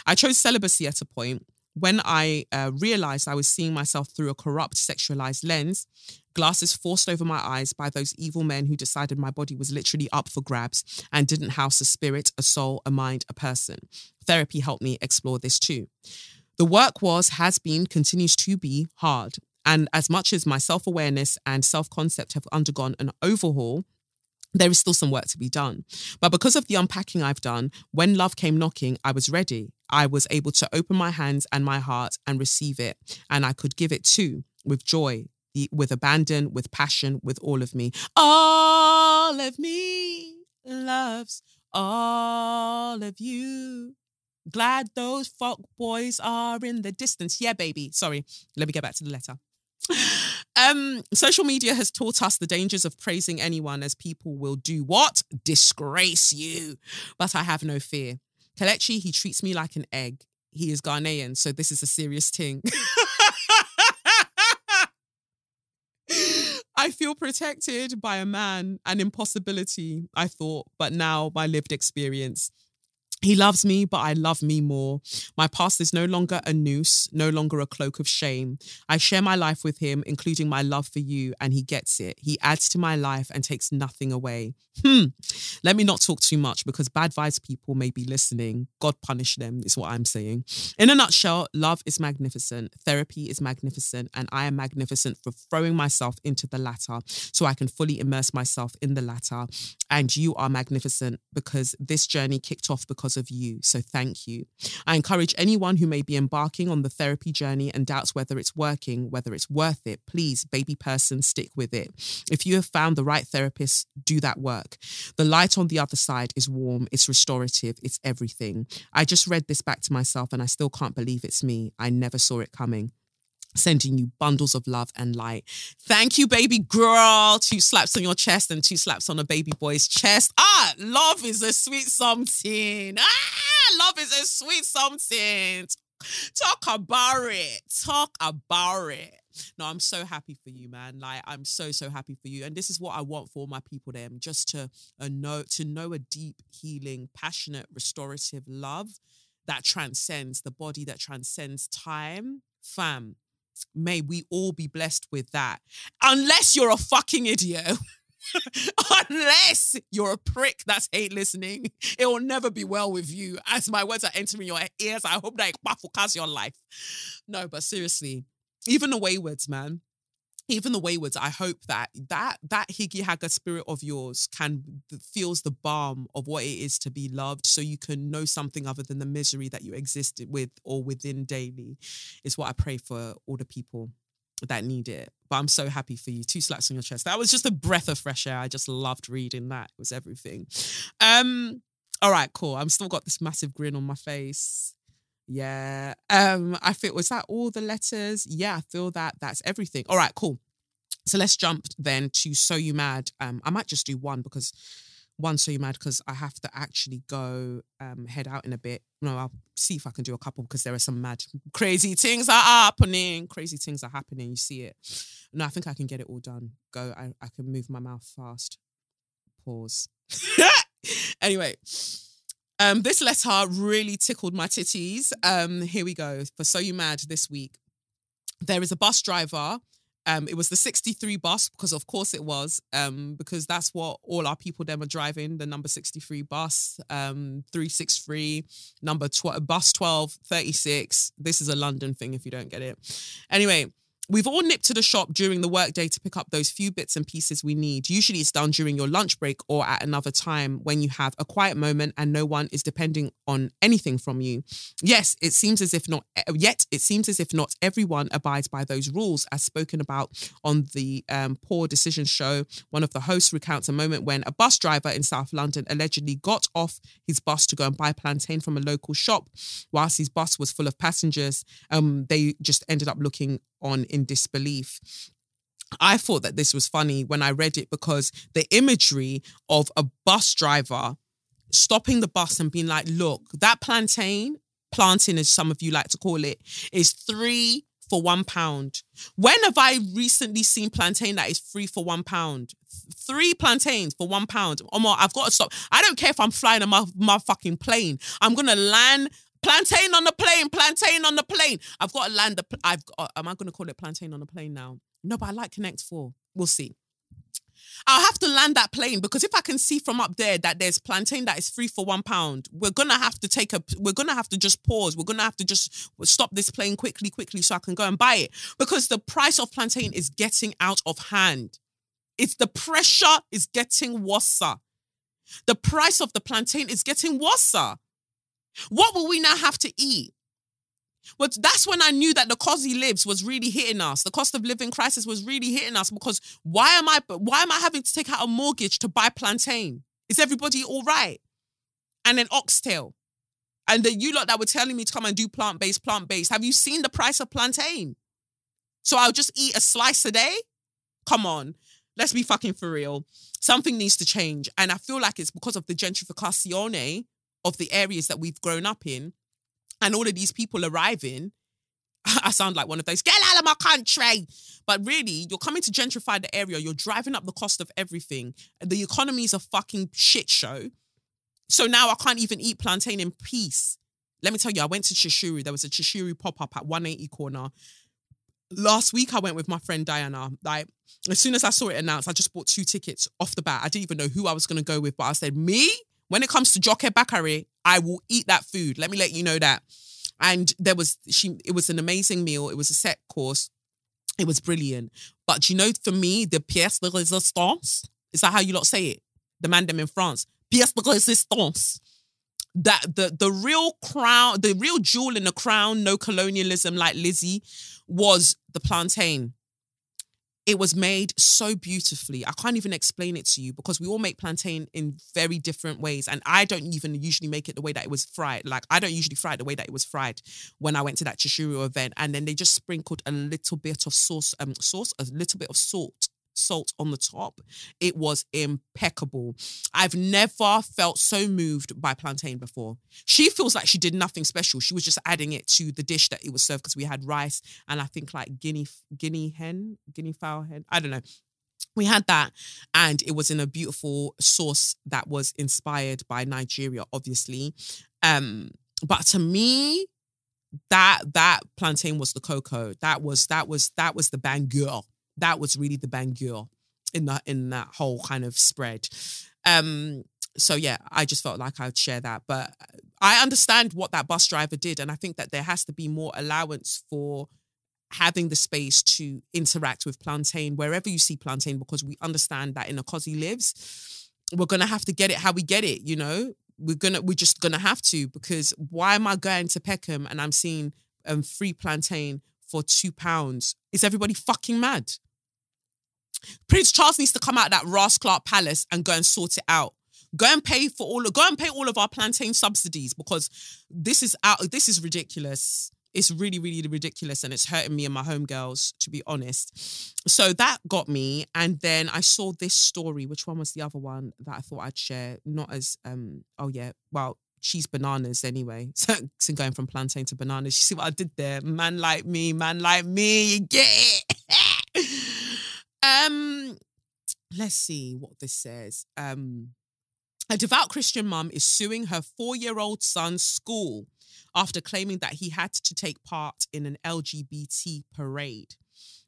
I chose celibacy at a point when I uh, realized I was seeing myself through a corrupt, sexualized lens, glasses forced over my eyes by those evil men who decided my body was literally up for grabs and didn't house a spirit, a soul, a mind, a person. Therapy helped me explore this too. The work was, has been, continues to be hard. And as much as my self awareness and self concept have undergone an overhaul, there is still some work to be done. But because of the unpacking I've done, when love came knocking, I was ready. I was able to open my hands and my heart and receive it. And I could give it too with joy, with abandon, with passion, with all of me. All of me loves all of you. Glad those fuck boys are in the distance. Yeah, baby. Sorry. Let me get back to the letter. Um, social media has taught us the dangers of praising anyone as people will do what? Disgrace you. But I have no fear. Kelechi, he treats me like an egg. He is Ghanaian, so this is a serious thing. I feel protected by a man, an impossibility, I thought, but now my lived experience. He loves me, but I love me more. My past is no longer a noose, no longer a cloak of shame. I share my life with him, including my love for you, and he gets it. He adds to my life and takes nothing away. Hmm. Let me not talk too much because bad vibes people may be listening. God punish them, is what I'm saying. In a nutshell, love is magnificent, therapy is magnificent, and I am magnificent for throwing myself into the latter so I can fully immerse myself in the latter. And you are magnificent because this journey kicked off because of you. So thank you. I encourage anyone who may be embarking on the therapy journey and doubts whether it's working, whether it's worth it, please, baby person, stick with it. If you have found the right therapist, do that work. The light on the other side is warm, it's restorative, it's everything. I just read this back to myself and I still can't believe it's me. I never saw it coming sending you bundles of love and light. Thank you, baby girl. Two slaps on your chest and two slaps on a baby boy's chest. Ah, love is a sweet something. Ah, love is a sweet something. Talk about it. Talk about it. No, I'm so happy for you, man. Like I'm so so happy for you, and this is what I want for my people. Them just to uh, know to know a deep, healing, passionate, restorative love that transcends the body, that transcends time. Fam, may we all be blessed with that. Unless you're a fucking idiot. Unless you're a prick that's hate listening, it will never be well with you. As my words are entering your ears, I hope that it baffles your life. No, but seriously, even the waywards, man even the waywards i hope that that that higgy hagga spirit of yours can feels the balm of what it is to be loved so you can know something other than the misery that you existed with or within daily is what i pray for all the people that need it. But i'm so happy for you. Two slaps on your chest. That was just a breath of fresh air. I just loved reading that. It was everything. Um all right cool. I'm still got this massive grin on my face yeah. Um, I feel was that all the letters? Yeah, I feel that that's everything. All right, cool. So let's jump then to So You Mad. Um, I might just do one because one So You Mad because I have to actually go um head out in a bit. No, I'll see if I can do a couple because there are some mad crazy things are happening. Crazy things are happening. You see it. No, I think I can get it all done. Go. I, I can move my mouth fast. Pause. anyway. Um, this letter really tickled my titties. Um, here we go. For So You Mad this week. There is a bus driver. Um, it was the 63 bus because of course it was. Um, because that's what all our people them are driving, the number 63 bus, um, 363, number 12, bus 12, 36. This is a London thing if you don't get it. Anyway, We've all nipped to the shop during the workday to pick up those few bits and pieces we need. Usually it's done during your lunch break or at another time when you have a quiet moment and no one is depending on anything from you. Yes, it seems as if not yet it seems as if not everyone abides by those rules as spoken about on the um, Poor Decision show. One of the hosts recounts a moment when a bus driver in South London allegedly got off his bus to go and buy plantain from a local shop whilst his bus was full of passengers. Um, they just ended up looking on in disbelief. I thought that this was funny when I read it because the imagery of a bus driver stopping the bus and being like, look, that plantain, planting as some of you like to call it, is three for one pound. When have I recently seen plantain that is free for one pound? Three plantains for one pound. Omar, I've got to stop. I don't care if I'm flying a motherfucking plane. I'm gonna land Plantain on the plane, plantain on the plane. I've got to land the. I've got. Am I going to call it plantain on the plane now? No, but I like Connect Four. We'll see. I'll have to land that plane because if I can see from up there that there's plantain that is free for one pound, we're gonna have to take a. We're gonna have to just pause. We're gonna have to just stop this plane quickly, quickly, so I can go and buy it because the price of plantain is getting out of hand. It's the pressure is getting worse. The price of the plantain is getting worse. What will we now have to eat? But that's when I knew that the cost he lives was really hitting us. The cost of living crisis was really hitting us because why am I why am I having to take out a mortgage to buy plantain? Is everybody all right? And then oxtail. And the you lot that were telling me to come and do plant-based, plant-based. Have you seen the price of plantain? So I'll just eat a slice a day? Come on. Let's be fucking for real. Something needs to change. And I feel like it's because of the gentrificazione of the areas that we've grown up in and all of these people arriving, I sound like one of those, get out of my country. But really, you're coming to gentrify the area, you're driving up the cost of everything. The economy is a fucking shit show. So now I can't even eat plantain in peace. Let me tell you, I went to Chishuru. There was a Chishuru pop up at 180 corner. Last week, I went with my friend Diana. Like, as soon as I saw it announced, I just bought two tickets off the bat. I didn't even know who I was going to go with, but I said, me? When it comes to Joke Bakare, I will eat that food. Let me let you know that. And there was she it was an amazing meal. It was a set course. It was brilliant. But you know, for me, the pièce de résistance, is that how you lot say it? The man them in France. Pièce de résistance. That the the real crown, the real jewel in the crown, no colonialism like Lizzie, was the plantain. It was made so beautifully. I can't even explain it to you because we all make plantain in very different ways. And I don't even usually make it the way that it was fried. Like, I don't usually fry it the way that it was fried when I went to that Chishuru event. And then they just sprinkled a little bit of sauce, um, sauce, a little bit of salt salt on the top. It was impeccable. I've never felt so moved by plantain before. She feels like she did nothing special. She was just adding it to the dish that it was served because we had rice and I think like guinea guinea hen, guinea fowl hen. I don't know. We had that, and it was in a beautiful sauce that was inspired by Nigeria, obviously. Um, but to me, that that plantain was the cocoa. That was that was that was the bangure that was really the bangure in that in that whole kind of spread. Um, so yeah, I just felt like I'd share that. But I understand what that bus driver did, and I think that there has to be more allowance for having the space to interact with plantain wherever you see plantain, because we understand that in a cosy lives, we're gonna have to get it how we get it. You know, we're gonna we're just gonna have to because why am I going to Peckham and I'm seeing um free plantain for two pounds? Is everybody fucking mad? Prince Charles needs to come out of that Ross Clark Palace and go and sort it out. Go and pay for all of, go and pay all of our plantain subsidies because this is out. This is ridiculous. It's really, really ridiculous, and it's hurting me and my homegirls, to be honest. So that got me, and then I saw this story. Which one was the other one that I thought I'd share? Not as um. Oh yeah. Well, she's bananas anyway. So, so going from plantain to bananas. You see what I did there? Man like me, man like me. You get it. Um, let's see what this says. Um, a devout Christian mum is suing her four-year-old son's school after claiming that he had to take part in an LGBT parade.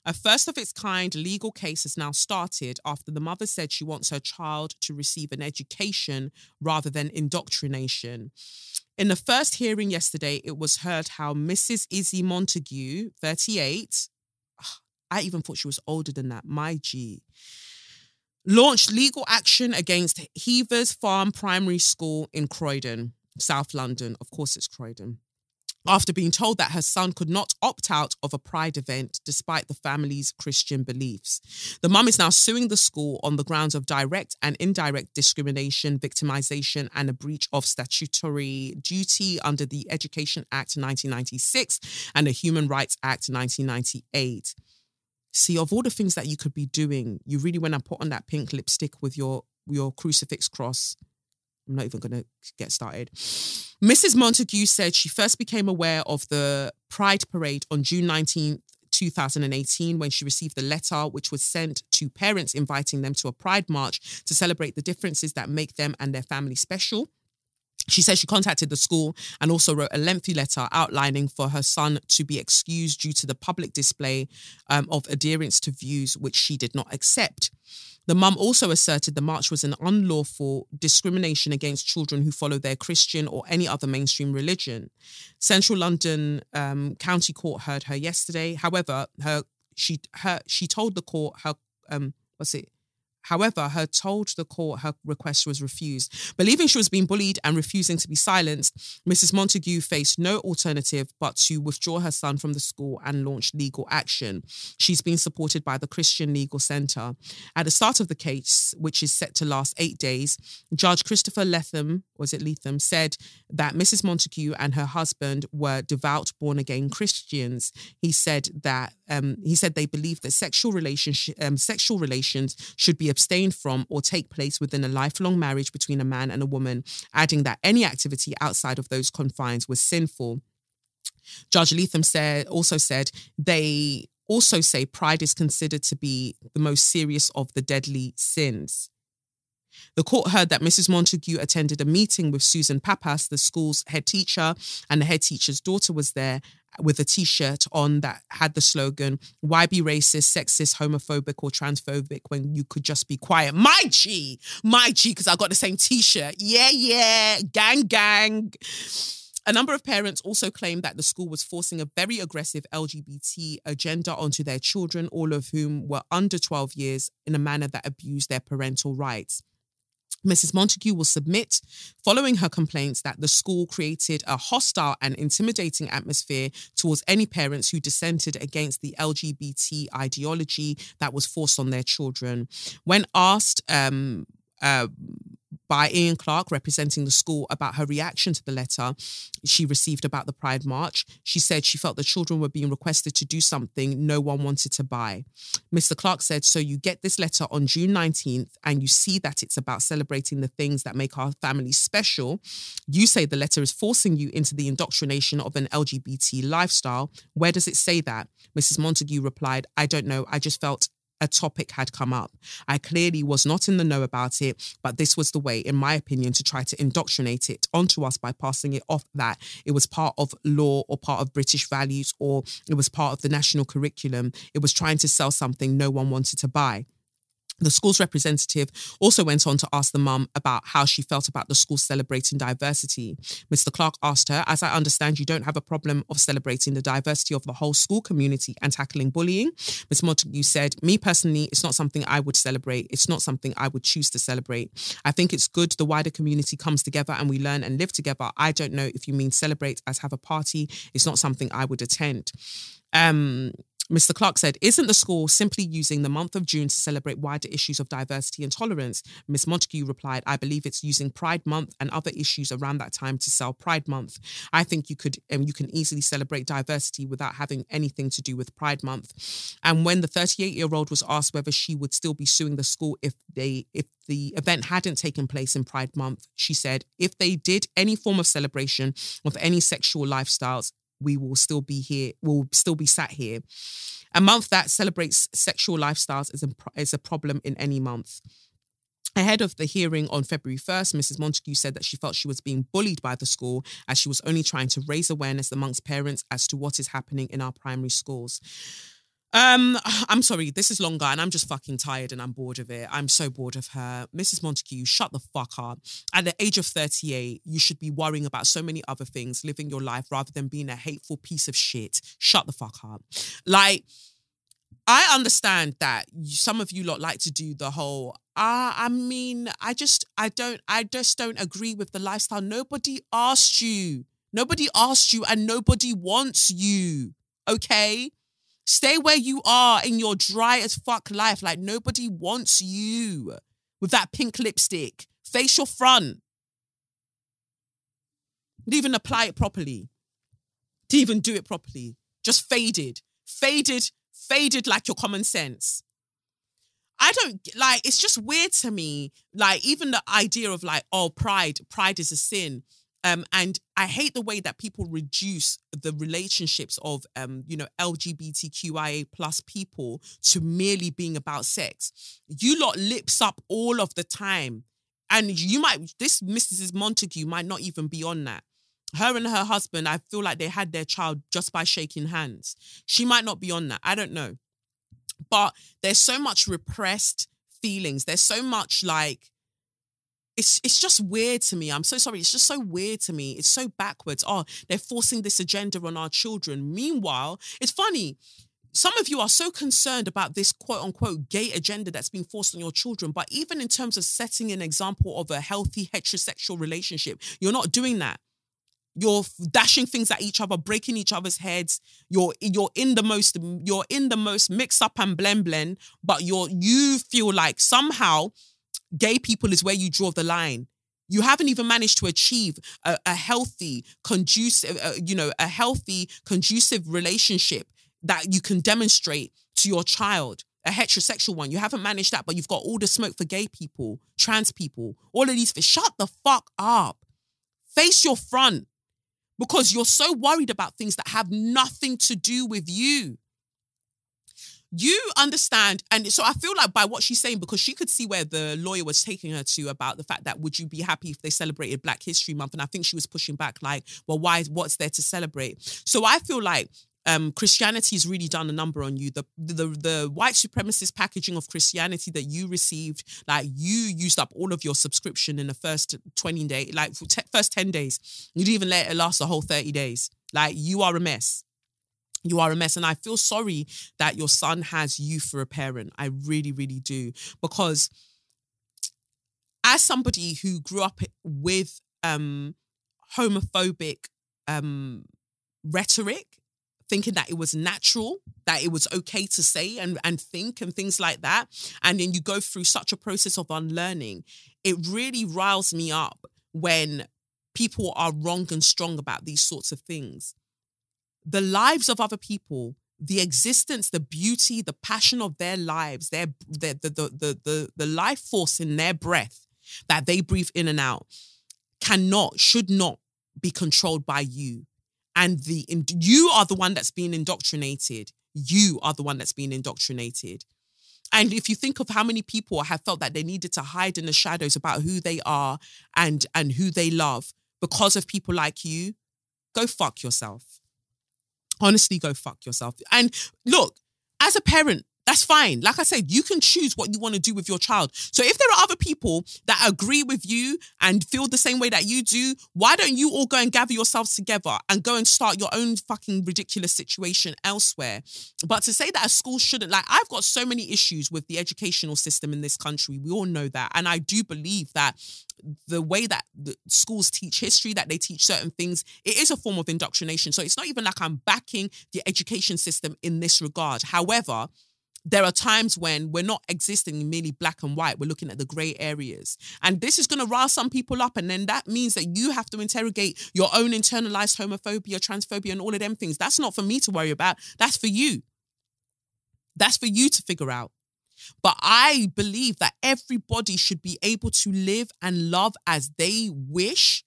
A first of its kind legal case has now started after the mother said she wants her child to receive an education rather than indoctrination. In the first hearing yesterday, it was heard how Mrs. Izzy Montague, 38, I even thought she was older than that. My G. Launched legal action against Heavers Farm Primary School in Croydon, South London. Of course, it's Croydon after being told that her son could not opt out of a pride event despite the family's Christian beliefs. The mum is now suing the school on the grounds of direct and indirect discrimination, victimization, and a breach of statutory duty under the Education Act 1996 and the Human Rights Act 1998. See, of all the things that you could be doing, you really want to put on that pink lipstick with your your crucifix cross I'm not even going to get started. Mrs. Montague said she first became aware of the Pride Parade on June 19th. 2018, when she received the letter, which was sent to parents inviting them to a pride march to celebrate the differences that make them and their family special. She says she contacted the school and also wrote a lengthy letter outlining for her son to be excused due to the public display um, of adherence to views which she did not accept. The mum also asserted the march was an unlawful discrimination against children who follow their Christian or any other mainstream religion. Central London um, County Court heard her yesterday. However, her she her she told the court her um what's it However, her told the court her request was refused. Believing she was being bullied and refusing to be silenced, Mrs. Montague faced no alternative but to withdraw her son from the school and launch legal action. She's been supported by the Christian Legal Centre. At the start of the case, which is set to last eight days, Judge Christopher Lethem, was it Lethem, said that Mrs. Montague and her husband were devout born again Christians. He said that um, he said they believe that sexual relationship um, sexual relations should be abstained from or take place within a lifelong marriage between a man and a woman, adding that any activity outside of those confines was sinful. Judge Lethem said also said they also say pride is considered to be the most serious of the deadly sins. The court heard that Mrs. Montague attended a meeting with Susan Papas, the school's head teacher, and the head teacher's daughter was there with a t-shirt on that had the slogan why be racist sexist homophobic or transphobic when you could just be quiet? My g my g because i got the same t-shirt. Yeah yeah gang gang. A number of parents also claimed that the school was forcing a very aggressive LGBT agenda onto their children, all of whom were under 12 years, in a manner that abused their parental rights. Mrs. Montague will submit, following her complaints, that the school created a hostile and intimidating atmosphere towards any parents who dissented against the LGBT ideology that was forced on their children. When asked, um, uh, by Ian Clark, representing the school, about her reaction to the letter she received about the Pride March. She said she felt the children were being requested to do something no one wanted to buy. Mr. Clark said, So you get this letter on June 19th and you see that it's about celebrating the things that make our family special. You say the letter is forcing you into the indoctrination of an LGBT lifestyle. Where does it say that? Mrs. Montague replied, I don't know. I just felt a topic had come up. I clearly was not in the know about it, but this was the way, in my opinion, to try to indoctrinate it onto us by passing it off that it was part of law or part of British values or it was part of the national curriculum. It was trying to sell something no one wanted to buy. The school's representative also went on to ask the mum about how she felt about the school celebrating diversity. Mr. Clark asked her, As I understand, you don't have a problem of celebrating the diversity of the whole school community and tackling bullying. Ms. Montague said, Me personally, it's not something I would celebrate. It's not something I would choose to celebrate. I think it's good the wider community comes together and we learn and live together. I don't know if you mean celebrate as have a party. It's not something I would attend. Um, Mr. Clark said, Isn't the school simply using the month of June to celebrate wider issues of diversity and tolerance? Ms. Montague replied, I believe it's using Pride Month and other issues around that time to sell Pride Month. I think you could um, you can easily celebrate diversity without having anything to do with Pride Month. And when the 38 year old was asked whether she would still be suing the school if they if the event hadn't taken place in Pride Month, she said, if they did any form of celebration of any sexual lifestyles, we will still be here, we'll still be sat here. A month that celebrates sexual lifestyles is a, is a problem in any month. Ahead of the hearing on February 1st, Mrs. Montague said that she felt she was being bullied by the school as she was only trying to raise awareness amongst parents as to what is happening in our primary schools. Um, I'm sorry, this is longer and I'm just fucking tired and I'm bored of it. I'm so bored of her. Mrs. Montague, shut the fuck up. At the age of 38, you should be worrying about so many other things, living your life rather than being a hateful piece of shit. Shut the fuck up. Like, I understand that some of you lot like to do the whole. Ah, I mean, I just, I don't, I just don't agree with the lifestyle. Nobody asked you. Nobody asked you, and nobody wants you. Okay, stay where you are in your dry as fuck life. Like nobody wants you with that pink lipstick. Face your front. Didn't even apply it properly. Didn't even do it properly. Just faded, faded, faded like your common sense. I don't like it's just weird to me. Like, even the idea of like, oh, pride, pride is a sin. Um, and I hate the way that people reduce the relationships of um, you know, LGBTQIA plus people to merely being about sex. You lot lips up all of the time. And you might this Mrs. Montague might not even be on that her and her husband, I feel like they had their child just by shaking hands. She might not be on that. I don't know. But there's so much repressed feelings. There's so much like it's it's just weird to me. I'm so sorry. It's just so weird to me. It's so backwards. Oh, they're forcing this agenda on our children. Meanwhile, it's funny. Some of you are so concerned about this quote unquote gay agenda that's being forced on your children, but even in terms of setting an example of a healthy heterosexual relationship, you're not doing that you're dashing things at each other, breaking each other's heads. You're you're in the most you're in the most mix up and blend blend, but you're you feel like somehow gay people is where you draw the line. You haven't even managed to achieve a, a healthy, conducive, uh, you know, a healthy, conducive relationship that you can demonstrate to your child. A heterosexual one, you haven't managed that, but you've got all the smoke for gay people, trans people, all of these. Shut the fuck up. Face your front because you're so worried about things that have nothing to do with you. You understand, and so I feel like by what she's saying, because she could see where the lawyer was taking her to about the fact that would you be happy if they celebrated Black History Month? And I think she was pushing back, like, well, why? What's there to celebrate? So I feel like um, Christianity has really done a number on you. The, the the white supremacist packaging of Christianity that you received, like you used up all of your subscription in the first twenty day, like first ten days. You didn't even let it last the whole thirty days. Like you are a mess. You are a mess, and I feel sorry that your son has you for a parent. I really, really do because as somebody who grew up with um homophobic um rhetoric thinking that it was natural, that it was okay to say and, and think and things like that. And then you go through such a process of unlearning. It really riles me up when people are wrong and strong about these sorts of things. The lives of other people, the existence, the beauty, the passion of their lives, their, their the, the, the, the, the life force in their breath that they breathe in and out cannot, should not be controlled by you. And the you are the one that's being indoctrinated. You are the one that's being indoctrinated. And if you think of how many people have felt that they needed to hide in the shadows about who they are and and who they love because of people like you go fuck yourself honestly go fuck yourself. And look as a parent that's fine. Like I said, you can choose what you want to do with your child. So if there are other people that agree with you and feel the same way that you do, why don't you all go and gather yourselves together and go and start your own fucking ridiculous situation elsewhere? But to say that a school shouldn't, like, I've got so many issues with the educational system in this country. We all know that. And I do believe that the way that the schools teach history, that they teach certain things, it is a form of indoctrination. So it's not even like I'm backing the education system in this regard. However, there are times when we're not existing in merely black and white. We're looking at the grey areas. And this is going to rile some people up. And then that means that you have to interrogate your own internalized homophobia, transphobia, and all of them things. That's not for me to worry about. That's for you. That's for you to figure out. But I believe that everybody should be able to live and love as they wish,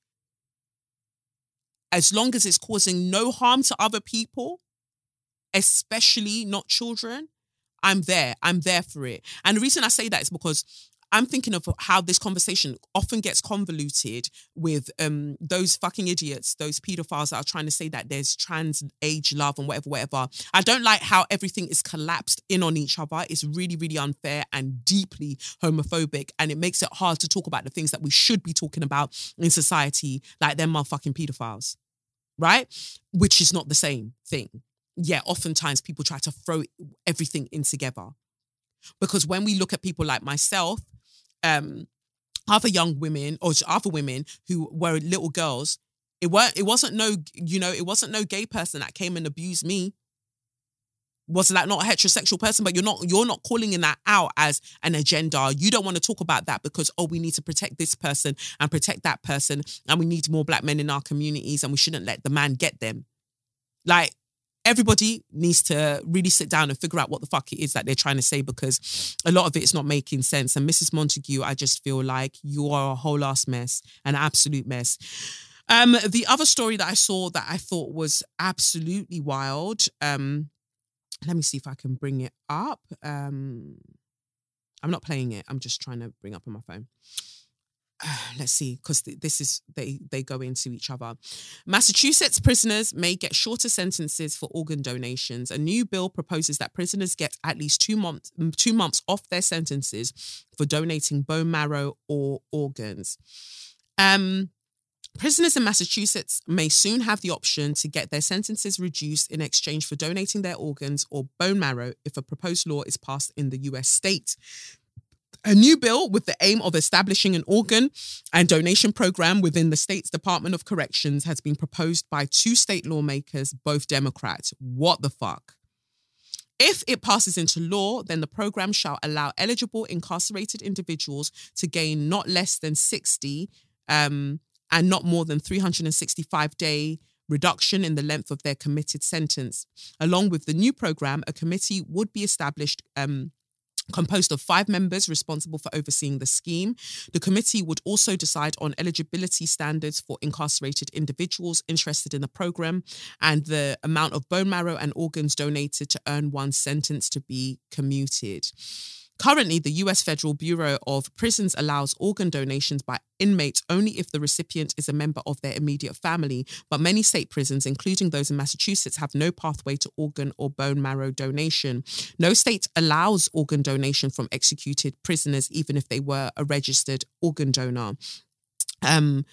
as long as it's causing no harm to other people, especially not children. I'm there. I'm there for it. And the reason I say that is because I'm thinking of how this conversation often gets convoluted with um, those fucking idiots, those pedophiles that are trying to say that there's trans age love and whatever, whatever. I don't like how everything is collapsed in on each other. It's really, really unfair and deeply homophobic. And it makes it hard to talk about the things that we should be talking about in society, like them motherfucking pedophiles, right? Which is not the same thing. Yeah, oftentimes people try to throw everything in together. Because when we look at people like myself, um, other young women or other women who were little girls, it weren't it wasn't no, you know, it wasn't no gay person that came and abused me. Was that not a heterosexual person? But you're not you're not calling in that out as an agenda. You don't want to talk about that because oh, we need to protect this person and protect that person, and we need more black men in our communities, and we shouldn't let the man get them. Like everybody needs to really sit down and figure out what the fuck it is that they're trying to say because a lot of it is not making sense. And Mrs. Montague, I just feel like you are a whole ass mess, an absolute mess. Um, the other story that I saw that I thought was absolutely wild. Um, let me see if I can bring it up. Um, I'm not playing it. I'm just trying to bring up on my phone. let's see because this is they they go into each other. Massachusetts prisoners may get shorter sentences for organ donations. A new bill proposes that prisoners get at least two months two months off their sentences for donating bone marrow or organs. Um Prisoners in Massachusetts may soon have the option to get their sentences reduced in exchange for donating their organs or bone marrow if a proposed law is passed in the US state. A new bill with the aim of establishing an organ and donation program within the state's Department of Corrections has been proposed by two state lawmakers, both Democrats. What the fuck? If it passes into law, then the program shall allow eligible incarcerated individuals to gain not less than 60 um, and not more than 365 day reduction in the length of their committed sentence. Along with the new program, a committee would be established um, composed of five members responsible for overseeing the scheme. The committee would also decide on eligibility standards for incarcerated individuals interested in the program and the amount of bone marrow and organs donated to earn one sentence to be commuted. Currently, the US Federal Bureau of Prisons allows organ donations by inmates only if the recipient is a member of their immediate family, but many state prisons, including those in Massachusetts, have no pathway to organ or bone marrow donation. No state allows organ donation from executed prisoners, even if they were a registered organ donor. Um,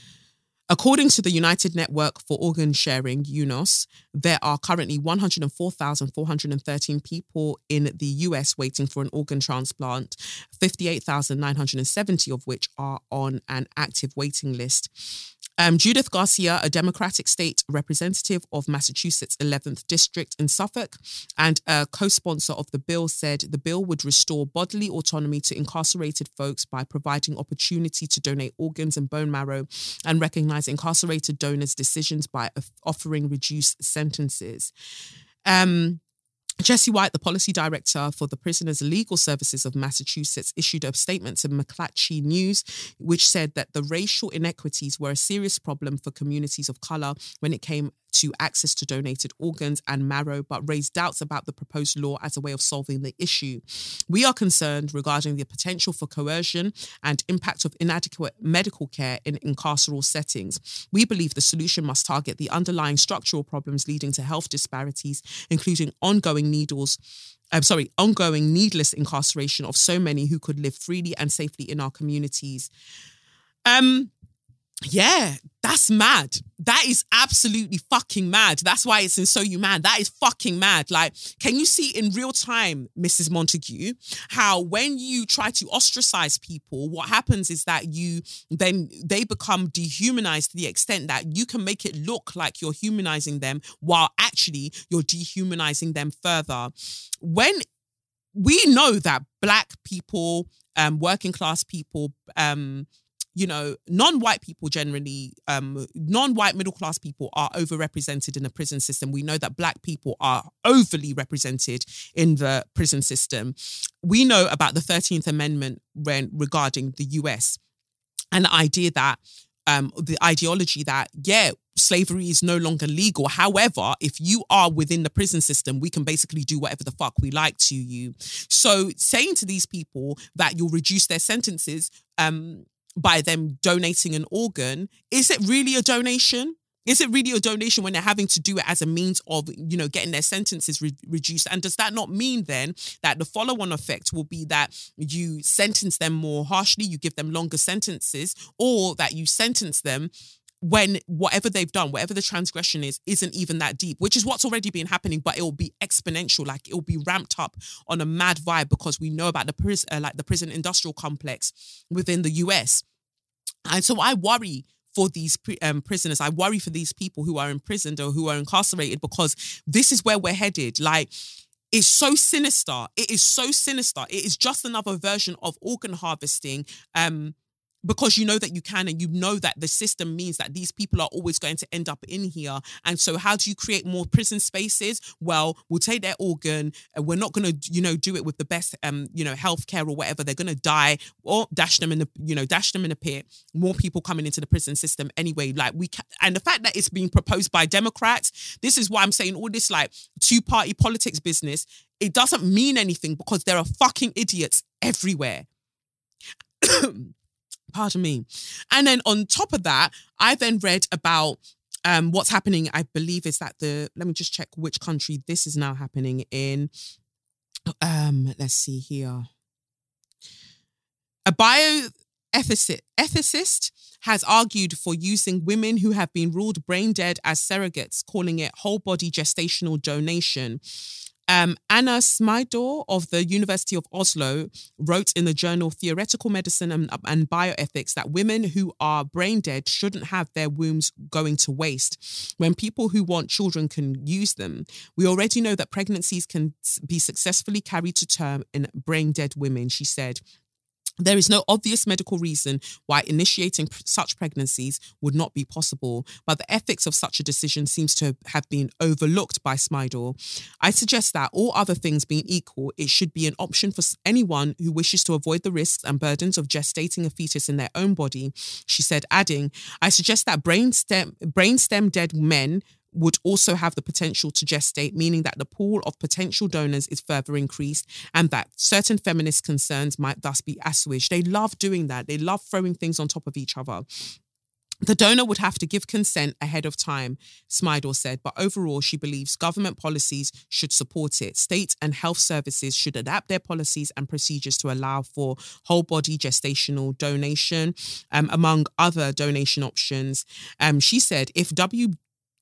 According to the United Network for Organ Sharing, UNOS, there are currently 104,413 people in the US waiting for an organ transplant, 58,970 of which are on an active waiting list. Um, Judith Garcia, a Democratic state representative of Massachusetts 11th District in Suffolk and a co sponsor of the bill, said the bill would restore bodily autonomy to incarcerated folks by providing opportunity to donate organs and bone marrow and recognize incarcerated donors' decisions by offering reduced sentences. Um, Jesse White, the policy director for the Prisoners Legal Services of Massachusetts, issued a statement to McClatchy News, which said that the racial inequities were a serious problem for communities of color when it came to access to donated organs and marrow, but raised doubts about the proposed law as a way of solving the issue. We are concerned regarding the potential for coercion and impact of inadequate medical care in incarceral settings. We believe the solution must target the underlying structural problems leading to health disparities, including ongoing needles I'm sorry, ongoing needless incarceration of so many who could live freely and safely in our communities. Um, yeah, that's mad. That is absolutely fucking mad. That's why it's in So You Mad. That is fucking mad. Like, can you see in real time, Mrs. Montague, how when you try to ostracize people, what happens is that you then they become dehumanized to the extent that you can make it look like you're humanizing them while actually you're dehumanizing them further. When we know that black people, um, working class people, um, you know, non-white people generally, um, non-white middle class people are overrepresented in the prison system. We know that black people are overly represented in the prison system. We know about the 13th Amendment when regarding the US and the idea that um, the ideology that, yeah, slavery is no longer legal. However, if you are within the prison system, we can basically do whatever the fuck we like to you. So saying to these people that you'll reduce their sentences, um, by them donating an organ, is it really a donation? Is it really a donation when they're having to do it as a means of, you know, getting their sentences re- reduced? And does that not mean then that the follow-on effect will be that you sentence them more harshly, you give them longer sentences, or that you sentence them when whatever they've done, whatever the transgression is, isn't even that deep, which is what's already been happening, but it will be exponential. Like it will be ramped up on a mad vibe because we know about the prison, uh, like the prison industrial complex within the US. And so I worry for these um, prisoners. I worry for these people who are imprisoned or who are incarcerated because this is where we're headed. Like, it's so sinister. It is so sinister. It is just another version of organ harvesting. Um, because you know that you can and you know that the system means that these people are always going to end up in here. And so how do you create more prison spaces? Well we'll take their organ. And we're not going to you know do it with the best um you know healthcare or whatever. They're going to die or dash them in the you know dash them in a pit. More people coming into the prison system anyway. Like we can and the fact that it's being proposed by democrats this is why i'm saying all this like two party politics business it doesn't mean anything because there are fucking idiots everywhere Pardon me. And then on top of that, I then read about um, what's happening. I believe is that the let me just check which country this is now happening in. Um, let's see here. A bioethicist has argued for using women who have been ruled brain dead as surrogates, calling it whole body gestational donation. Um, Anna Smajdor of the University of Oslo wrote in the journal Theoretical Medicine and, and, Bioethics that women who are brain dead shouldn't have their wombs going to waste when people who want children can use them. We already know that pregnancies can be successfully carried to term in brain dead women, she said. There is no obvious medical reason why initiating such pregnancies would not be possible, but the ethics of such a decision seems to have been overlooked by Smajdor. I suggest that, all other things being equal, it should be an option for anyone who wishes to avoid the risks and burdens of gestating a fetus in their own body, she said, adding, I suggest that brainstem, brainstem dead men would also have the potential to gestate, meaning that the pool of potential donors is further increased and that certain feminist concerns might thus be assuaged. They love doing that. They love throwing things on top of each other. The donor would have to give consent ahead of time, Smajdor said, but overall, she believes government policies should support it. State and health services should adapt their policies and procedures to allow for whole body gestational donation, um, among other donation options. Um, she said if W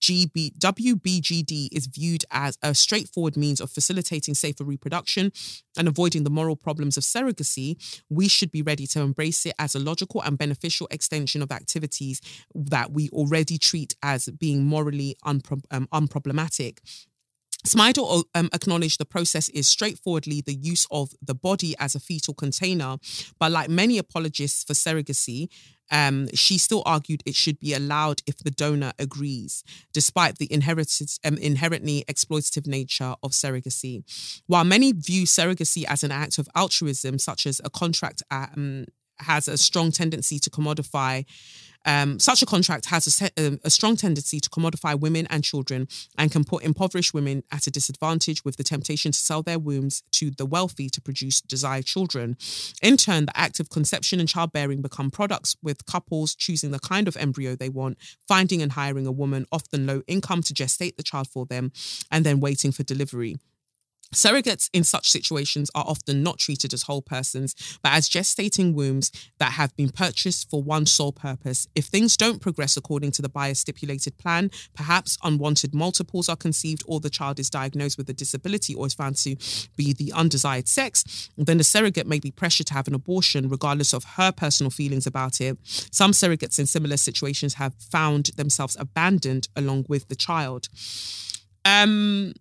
GB, WBGD is viewed as a straightforward means of facilitating safer reproduction and avoiding the moral problems of surrogacy, we should be ready to embrace it as a logical and beneficial extension of activities that we already treat as being morally unpro- um, unproblematic. Smajdor um, acknowledged the process is straightforwardly the use of the body as a fetal container, but like many apologists for surrogacy, um, she still argued it should be allowed if the donor agrees, despite the um, inherently exploitative nature of surrogacy. While many view surrogacy as an act of altruism, such as a contract um, has a strong tendency to commodify um, such a contract has a, um, a, strong tendency to commodify women and children and can put impoverished women at a disadvantage with the temptation to sell their wombs to the wealthy to produce desired children. In turn, the act of conception and childbearing become products with couples choosing the kind of embryo they want, finding and hiring a woman, often low income, to gestate the child for them, and then waiting for delivery. Surrogates in such situations are often not treated as whole persons, but as gestating wombs that have been purchased for one sole purpose. If things don't progress according to the buyer's stipulated plan, perhaps unwanted multiples are conceived, or the child is diagnosed with a disability or is found to be the undesired sex, then the surrogate may be pressured to have an abortion, regardless of her personal feelings about it. Some surrogates in similar situations have found themselves abandoned along with the child. Um,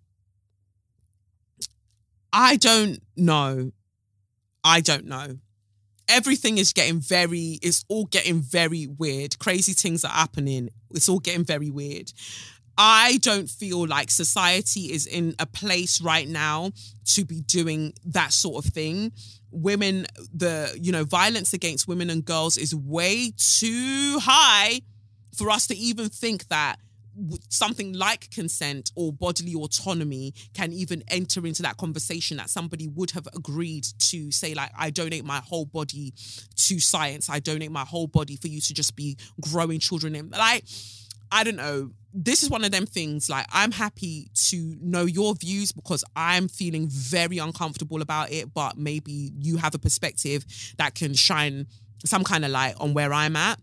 I don't know. I don't know. Everything is getting very, it's all getting very weird. Crazy things are happening. It's all getting very weird. I don't feel like society is in a place right now to be doing that sort of thing. Women, the, you know, violence against women and girls is way too high for us to even think that something like consent or bodily autonomy can even enter into that conversation that somebody would have agreed to say like i donate my whole body to science. I donate my whole body for you to just be growing children in. Like i don't know. This is one of them things like i'm happy to know your views because i'm feeling very uncomfortable about it but maybe you have a perspective that can shine some kind of light on where i'm at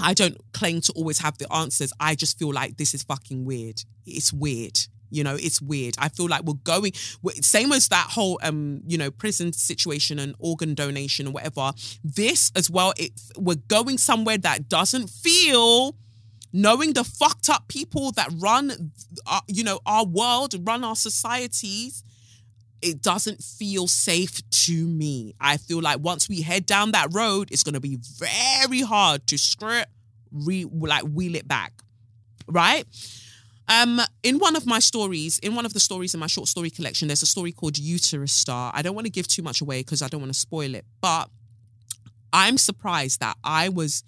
I don't claim to always have the answers. I just feel like this is fucking weird. It's weird. You know, it's weird. I feel like we're going same as that whole um, you know, prison situation and organ donation or whatever. This as well, it we're going somewhere that doesn't feel knowing the fucked up people that run uh, you know, our world, run our societies it doesn't feel safe to me. I feel like once we head down that road, it's going to be very hard to skirt, re, like wheel it back, right? Um, in one of my stories, in one of the stories in my short story collection, there's a story called Uterus Star. I don't want to give too much away because I don't want to spoil it, but I'm surprised that I was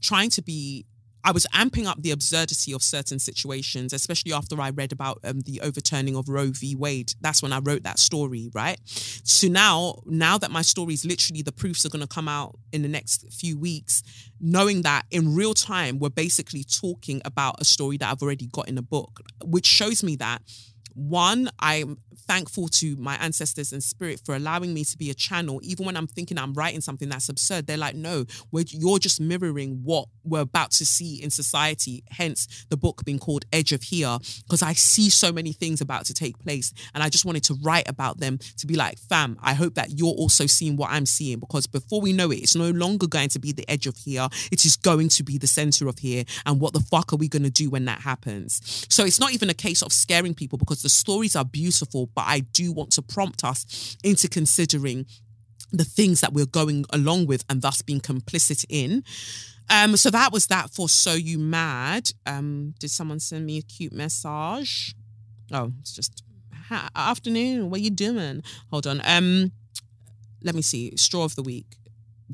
trying to be I was amping up the absurdity of certain situations, especially after I read about um, the overturning of Roe v. Wade. That's when I wrote that story, right? So now, now that my story is literally the proofs are going to come out in the next few weeks, knowing that in real time we're basically talking about a story that I've already got in a book, which shows me that one, I'm thankful to my ancestors and spirit for allowing me to be a channel. Even when I'm thinking I'm writing something that's absurd, they're like, no, you're just mirroring what we're about to see in society. Hence the book being called Edge of Here, because I see so many things about to take place. And I just wanted to write about them to be like, fam, I hope that you're also seeing what I'm seeing. Because before we know it, it's no longer going to be the edge of here. It is going to be the center of here. And what the fuck are we going to do when that happens? So it's not even a case of scaring people because the stories are beautiful, but I do want to prompt us into considering the things that we're going along with and thus being complicit in. Um, so that was that for So You Mad. Um, did someone send me a cute message? Oh, it's just afternoon. What are you doing? Hold on. Um, let me see. Straw of the week.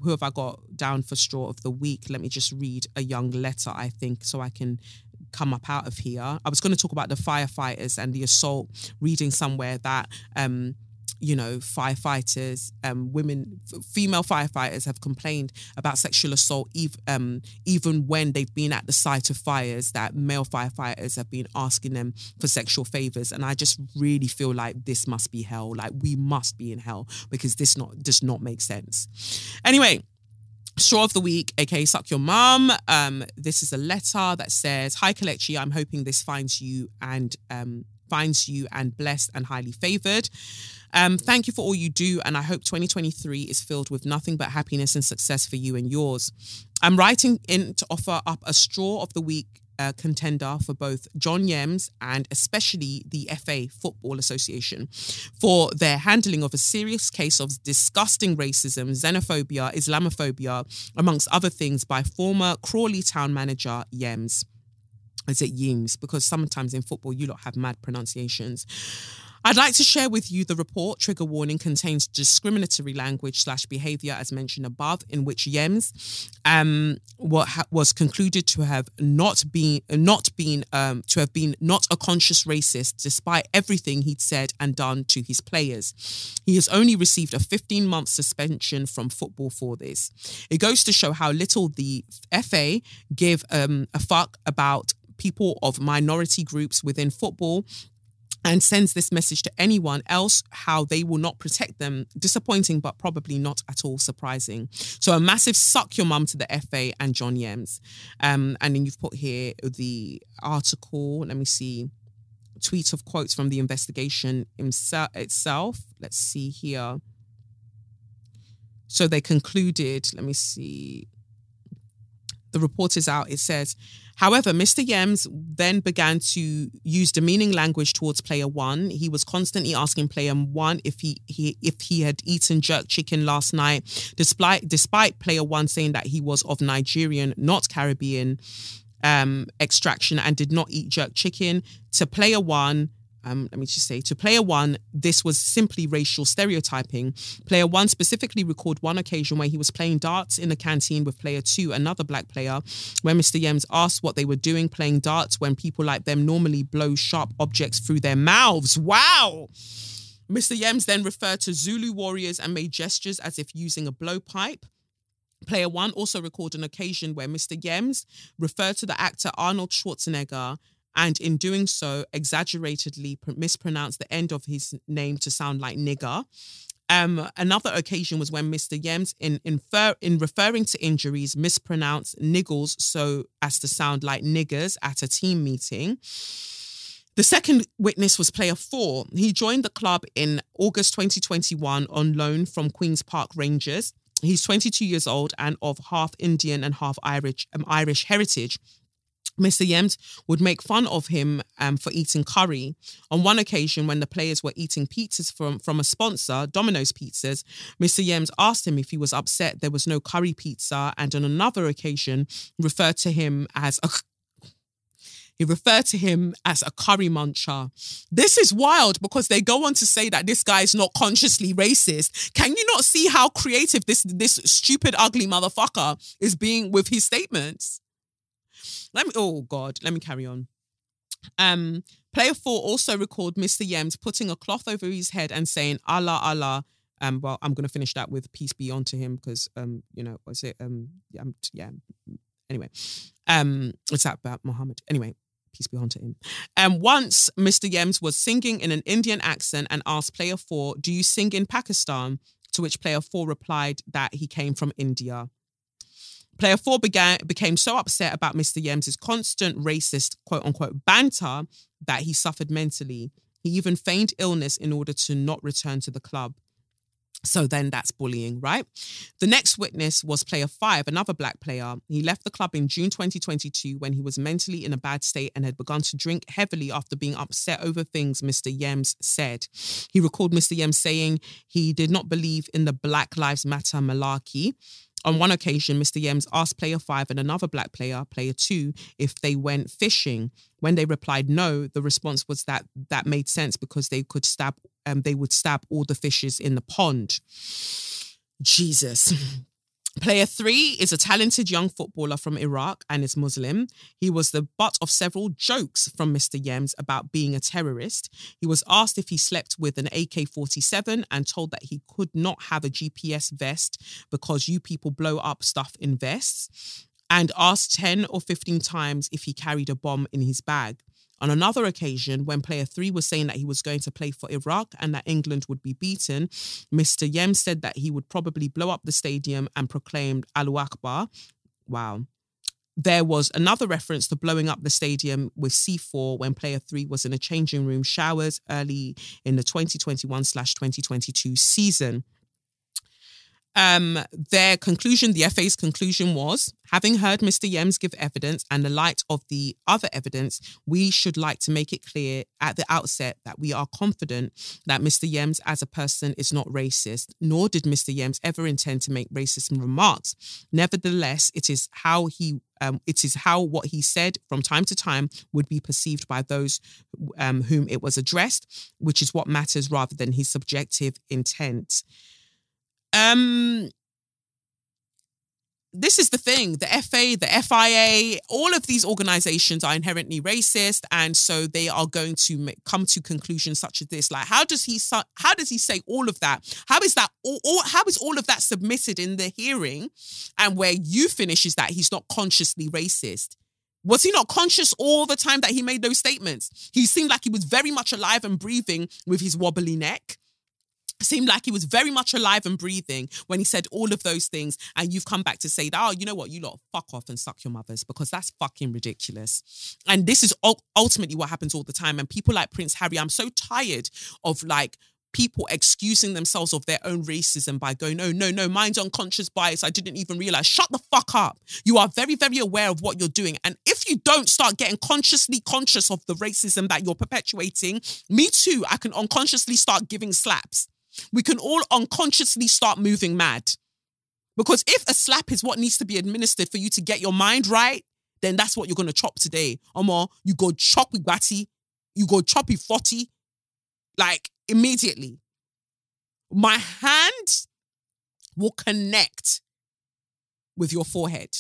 Who have I got down for straw of the week? Let me just read a young letter, I think, so I can come up out of here. I was going to talk about the firefighters and the assault, reading somewhere that um, you know, firefighters, um, women, f- female firefighters have complained about sexual assault, ev- um, even when they've been at the site of fires. That male firefighters have been asking them for sexual favors, and I just really feel like this must be hell. Like we must be in hell because this not does not make sense. Anyway, Straw of the week, aka Suck Your Mum. Um, this is a letter that says, Hi Kelechi, I'm hoping this finds you and um, finds you and blessed and highly favored. Um, thank you for all you do, and I hope 2023 is filled with nothing but happiness and success for you and yours. I'm writing in to offer up a straw of the week uh, contender for both John Yems and especially the FA Football Association for their handling of a serious case of disgusting racism, xenophobia, Islamophobia, amongst other things, by former Crawley town manager Yems. Is it Yems? Because sometimes in football you don't have mad pronunciations. I'd like to share with you the report. Trigger warning contains discriminatory language slash behavior, as mentioned above, in which Yems um, was concluded to have not been not been um, to have been not a conscious racist, despite everything he'd said and done to his players. He has only received a 15 month suspension from football for this. It goes to show how little the FA give um, a fuck about people of minority groups within football and sends this message to anyone else how they will not protect them. Disappointing, but probably not at all surprising. So a massive suck your mum to the FA and John Yems. Um, and then you've put here the article. Let me see. Tweet of quotes from the investigation itself. Let's see here. So they concluded, let me see. The report is out. It says, However, Mr. Yems then began to use demeaning language towards player one. He was constantly asking player one if he, he if he had eaten jerk chicken last night, despite despite player one saying that he was of Nigerian, not Caribbean um, extraction and did not eat jerk chicken. To player one, um, let me just say, to player one, this was simply racial stereotyping. Player one specifically recalled one occasion where he was playing darts in the canteen with player two, another black player, where Mr. Yems asked what they were doing playing darts when people like them normally blow sharp objects through their mouths. Wow! Mr. Yems then referred to Zulu warriors and made gestures as if using a blowpipe. Player one also recalled an occasion where Mr. Yems referred to the actor Arnold Schwarzenegger and in doing so, exaggeratedly mispronounced the end of his name to sound like nigger. Um, another occasion was when Mr. Yems, in infer, in referring to injuries, mispronounced niggles so as to sound like niggers at a team meeting. The second witness was player four. He joined the club in August 2021 on loan from Queen's Park Rangers. He's 22 years old and of half Indian and half Irish um, Irish heritage. Mr. Yems would make fun of him um, for eating curry. On one occasion, when the players were eating pizzas from, from a sponsor, Domino's Pizzas, Mr. Yems asked him if he was upset there was no curry pizza, and on another occasion, referred to him as a he referred to him as a curry muncher. This is wild because they go on to say that this guy is not consciously racist. Can you not see how creative this this stupid, ugly motherfucker is being with his statements? Let me. Oh God, let me carry on. Um, player four also recalled Mr. Yems putting a cloth over his head and saying Allah Allah. Um, well, I'm gonna finish that with peace be unto him because um, you know, was it um, yeah, yeah. Anyway, um, it's that about Muhammad. Anyway, peace be unto him. Um, once Mr. Yems was singing in an Indian accent and asked player four, Do you sing in Pakistan? To which player four replied that he came from India. Player four began became so upset about Mr. Yems's constant racist quote unquote banter that he suffered mentally. He even feigned illness in order to not return to the club. So then that's bullying, right? The next witness was player five, another black player. He left the club in June 2022 when he was mentally in a bad state and had begun to drink heavily after being upset over things Mr. Yems said. He recalled Mr. Yems saying he did not believe in the Black Lives Matter malarkey. On one occasion, Mr. Yems asked player five and another black player, player two, if they went fishing. When they replied no, the response was that that made sense because they could stab, um, they would stab all the fishes in the pond. Jesus. Player three is a talented young footballer from Iraq and is Muslim. He was the butt of several jokes from Mr. Yems about being a terrorist. He was asked if he slept with an AK 47 and told that he could not have a GPS vest because you people blow up stuff in vests, and asked 10 or 15 times if he carried a bomb in his bag. On another occasion, when player three was saying that he was going to play for Iraq and that England would be beaten, Mr. Yem said that he would probably blow up the stadium and proclaimed Allahu Akbar. Wow. There was another reference to blowing up the stadium with C4 when player three was in a changing room showers early in the 2021 2022 season. Um, their conclusion, the FA's conclusion was having heard Mr. Yems give evidence and the light of the other evidence, we should like to make it clear at the outset that we are confident that Mr. Yems as a person is not racist, nor did Mr. Yems ever intend to make racist remarks. Nevertheless, it is how he um, it is how what he said from time to time would be perceived by those um, whom it was addressed, which is what matters rather than his subjective intent. Um, this is the thing the FA, the FIA, all of these organizations are inherently racist. And so they are going to make, come to conclusions such as this. Like, how does he, how does he say all of that? How is that, all, all, how is all of that submitted in the hearing? And where you finish is that he's not consciously racist. Was he not conscious all the time that he made those statements? He seemed like he was very much alive and breathing with his wobbly neck seemed like he was very much alive and breathing when he said all of those things and you've come back to say that oh you know what you lot fuck off and suck your mothers because that's fucking ridiculous and this is ultimately what happens all the time and people like prince harry i'm so tired of like people excusing themselves of their own racism by going, no, no, no, mine's unconscious bias. I didn't even realize. Shut the fuck up. You are very, very aware of what you're doing. And if you don't start getting consciously conscious of the racism that you're perpetuating, me too, I can unconsciously start giving slaps we can all unconsciously start moving mad. Because if a slap is what needs to be administered for you to get your mind right, then that's what you're going to chop today. Omo, you go chop with Batty, you go chop with 40, like immediately. My hand will connect with your forehead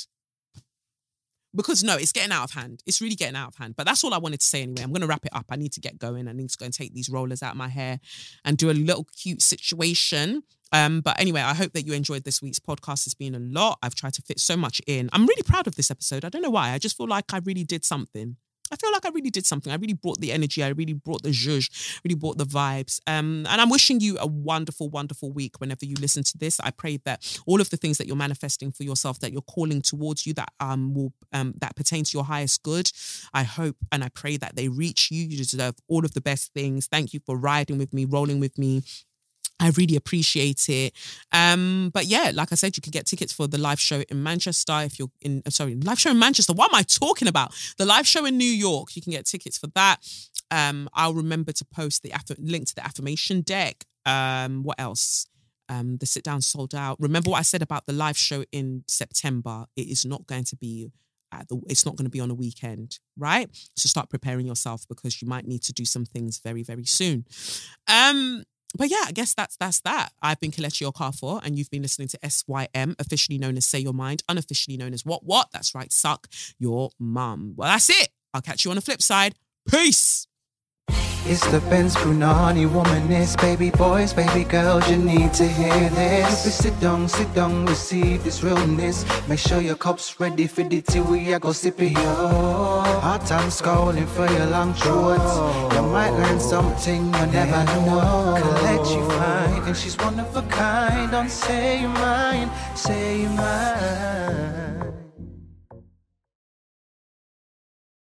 because no, it's getting out of hand. It's really getting out of hand. But that's all I wanted to say anyway. I'm going to wrap it up. I need to get going. I need to go and take these rollers out of my hair and do a little cute situation. Um, but anyway, I hope that you enjoyed this week's podcast. It's been a lot. I've tried to fit so much in. I'm really proud of this episode. I don't know why. I just feel like I really did something. I feel like I really did something. I really brought the energy. I really brought the zhuzh, really brought the vibes. Um, and I'm wishing you a wonderful, wonderful week whenever you listen to this. I pray that all of the things that you're manifesting for yourself, that you're calling towards you, that um will um that pertain to your highest good. I hope and I pray that they reach you. You deserve all of the best things. Thank you for riding with me, rolling with me. I really appreciate it. Um, but yeah, like I said, you can get tickets for the live show in Manchester if you're in uh, sorry, live show in Manchester. What am I talking about? The live show in New York. You can get tickets for that. Um, I'll remember to post the aff- link to the affirmation deck. Um, what else? Um, the sit down sold out. Remember what I said about the live show in September? It is not going to be at the it's not going to be on a weekend, right? So start preparing yourself because you might need to do some things very, very soon. Um, but yeah, I guess that's that's that. I've been Kelechi Okafor, and you've been listening to SYM, officially known as Say Your Mind, unofficially known as What What. That's right, suck your mum. Well, that's it. I'll catch you on the flip side. Peace. It's the Benz Brunani womanist, baby boys, baby girls, you need to hear this. If sit down, sit down, receive this realness. Make sure your cup's ready for the tea, we are go sip it, yo. Hard time scrolling for your long shorts. You might learn something you never know. Collect you fine, and she's one of a kind. Don't say your mind, say your mind.